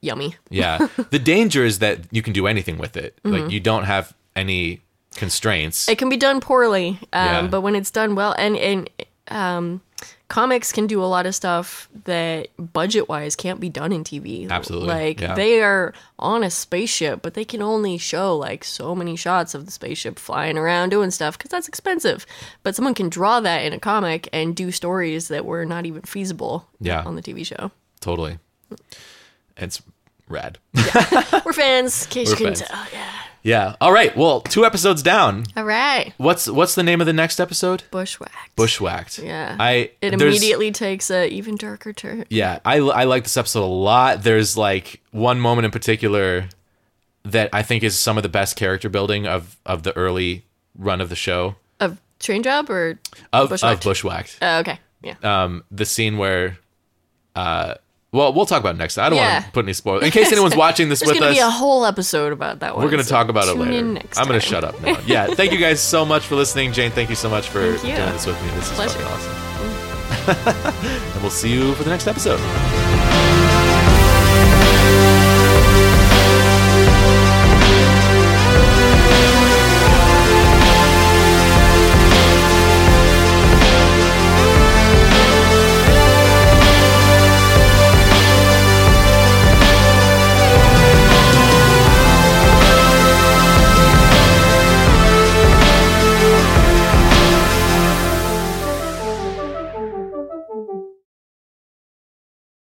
yummy. Yeah. (laughs) the danger is that you can do anything with it. Mm-hmm. Like you don't have any constraints. It can be done poorly, um, Yeah. but when it's done well, and and um, comics can do a lot of stuff that budget wise can't be done in TV. Absolutely, like yeah. they are on a spaceship, but they can only show like so many shots of the spaceship flying around doing stuff because that's expensive. But someone can draw that in a comic and do stories that were not even feasible. Yeah. on the TV show. totally. It's rad. (laughs) We're fans, in case you We're couldn't fans. tell. Yeah. Yeah. All right. Well, two episodes down. All right, What's what's the name of the next episode? bushwhacked. Bushwhacked. Yeah. I It immediately takes a even darker turn. Yeah, I I like this episode a lot. There's like one moment in particular that I think is some of the best character building of of the early run of the show Of train job or of Bushwhacked? of Bushwhacked. Oh, okay. Yeah. um, the scene where, uh, well, we'll talk about it next. Time. I don't Yeah. want to put any spoilers in case anyone's watching this (laughs) There's with going to us. be a whole episode about that one. we're going to so talk about it later. I'm going to shut up now. (laughs) Yeah, thank you guys so much for listening, Jane. Thank you so much for doing this with me. This is Pleasure. fucking awesome. Mm. (laughs) and we'll see you for the next episode.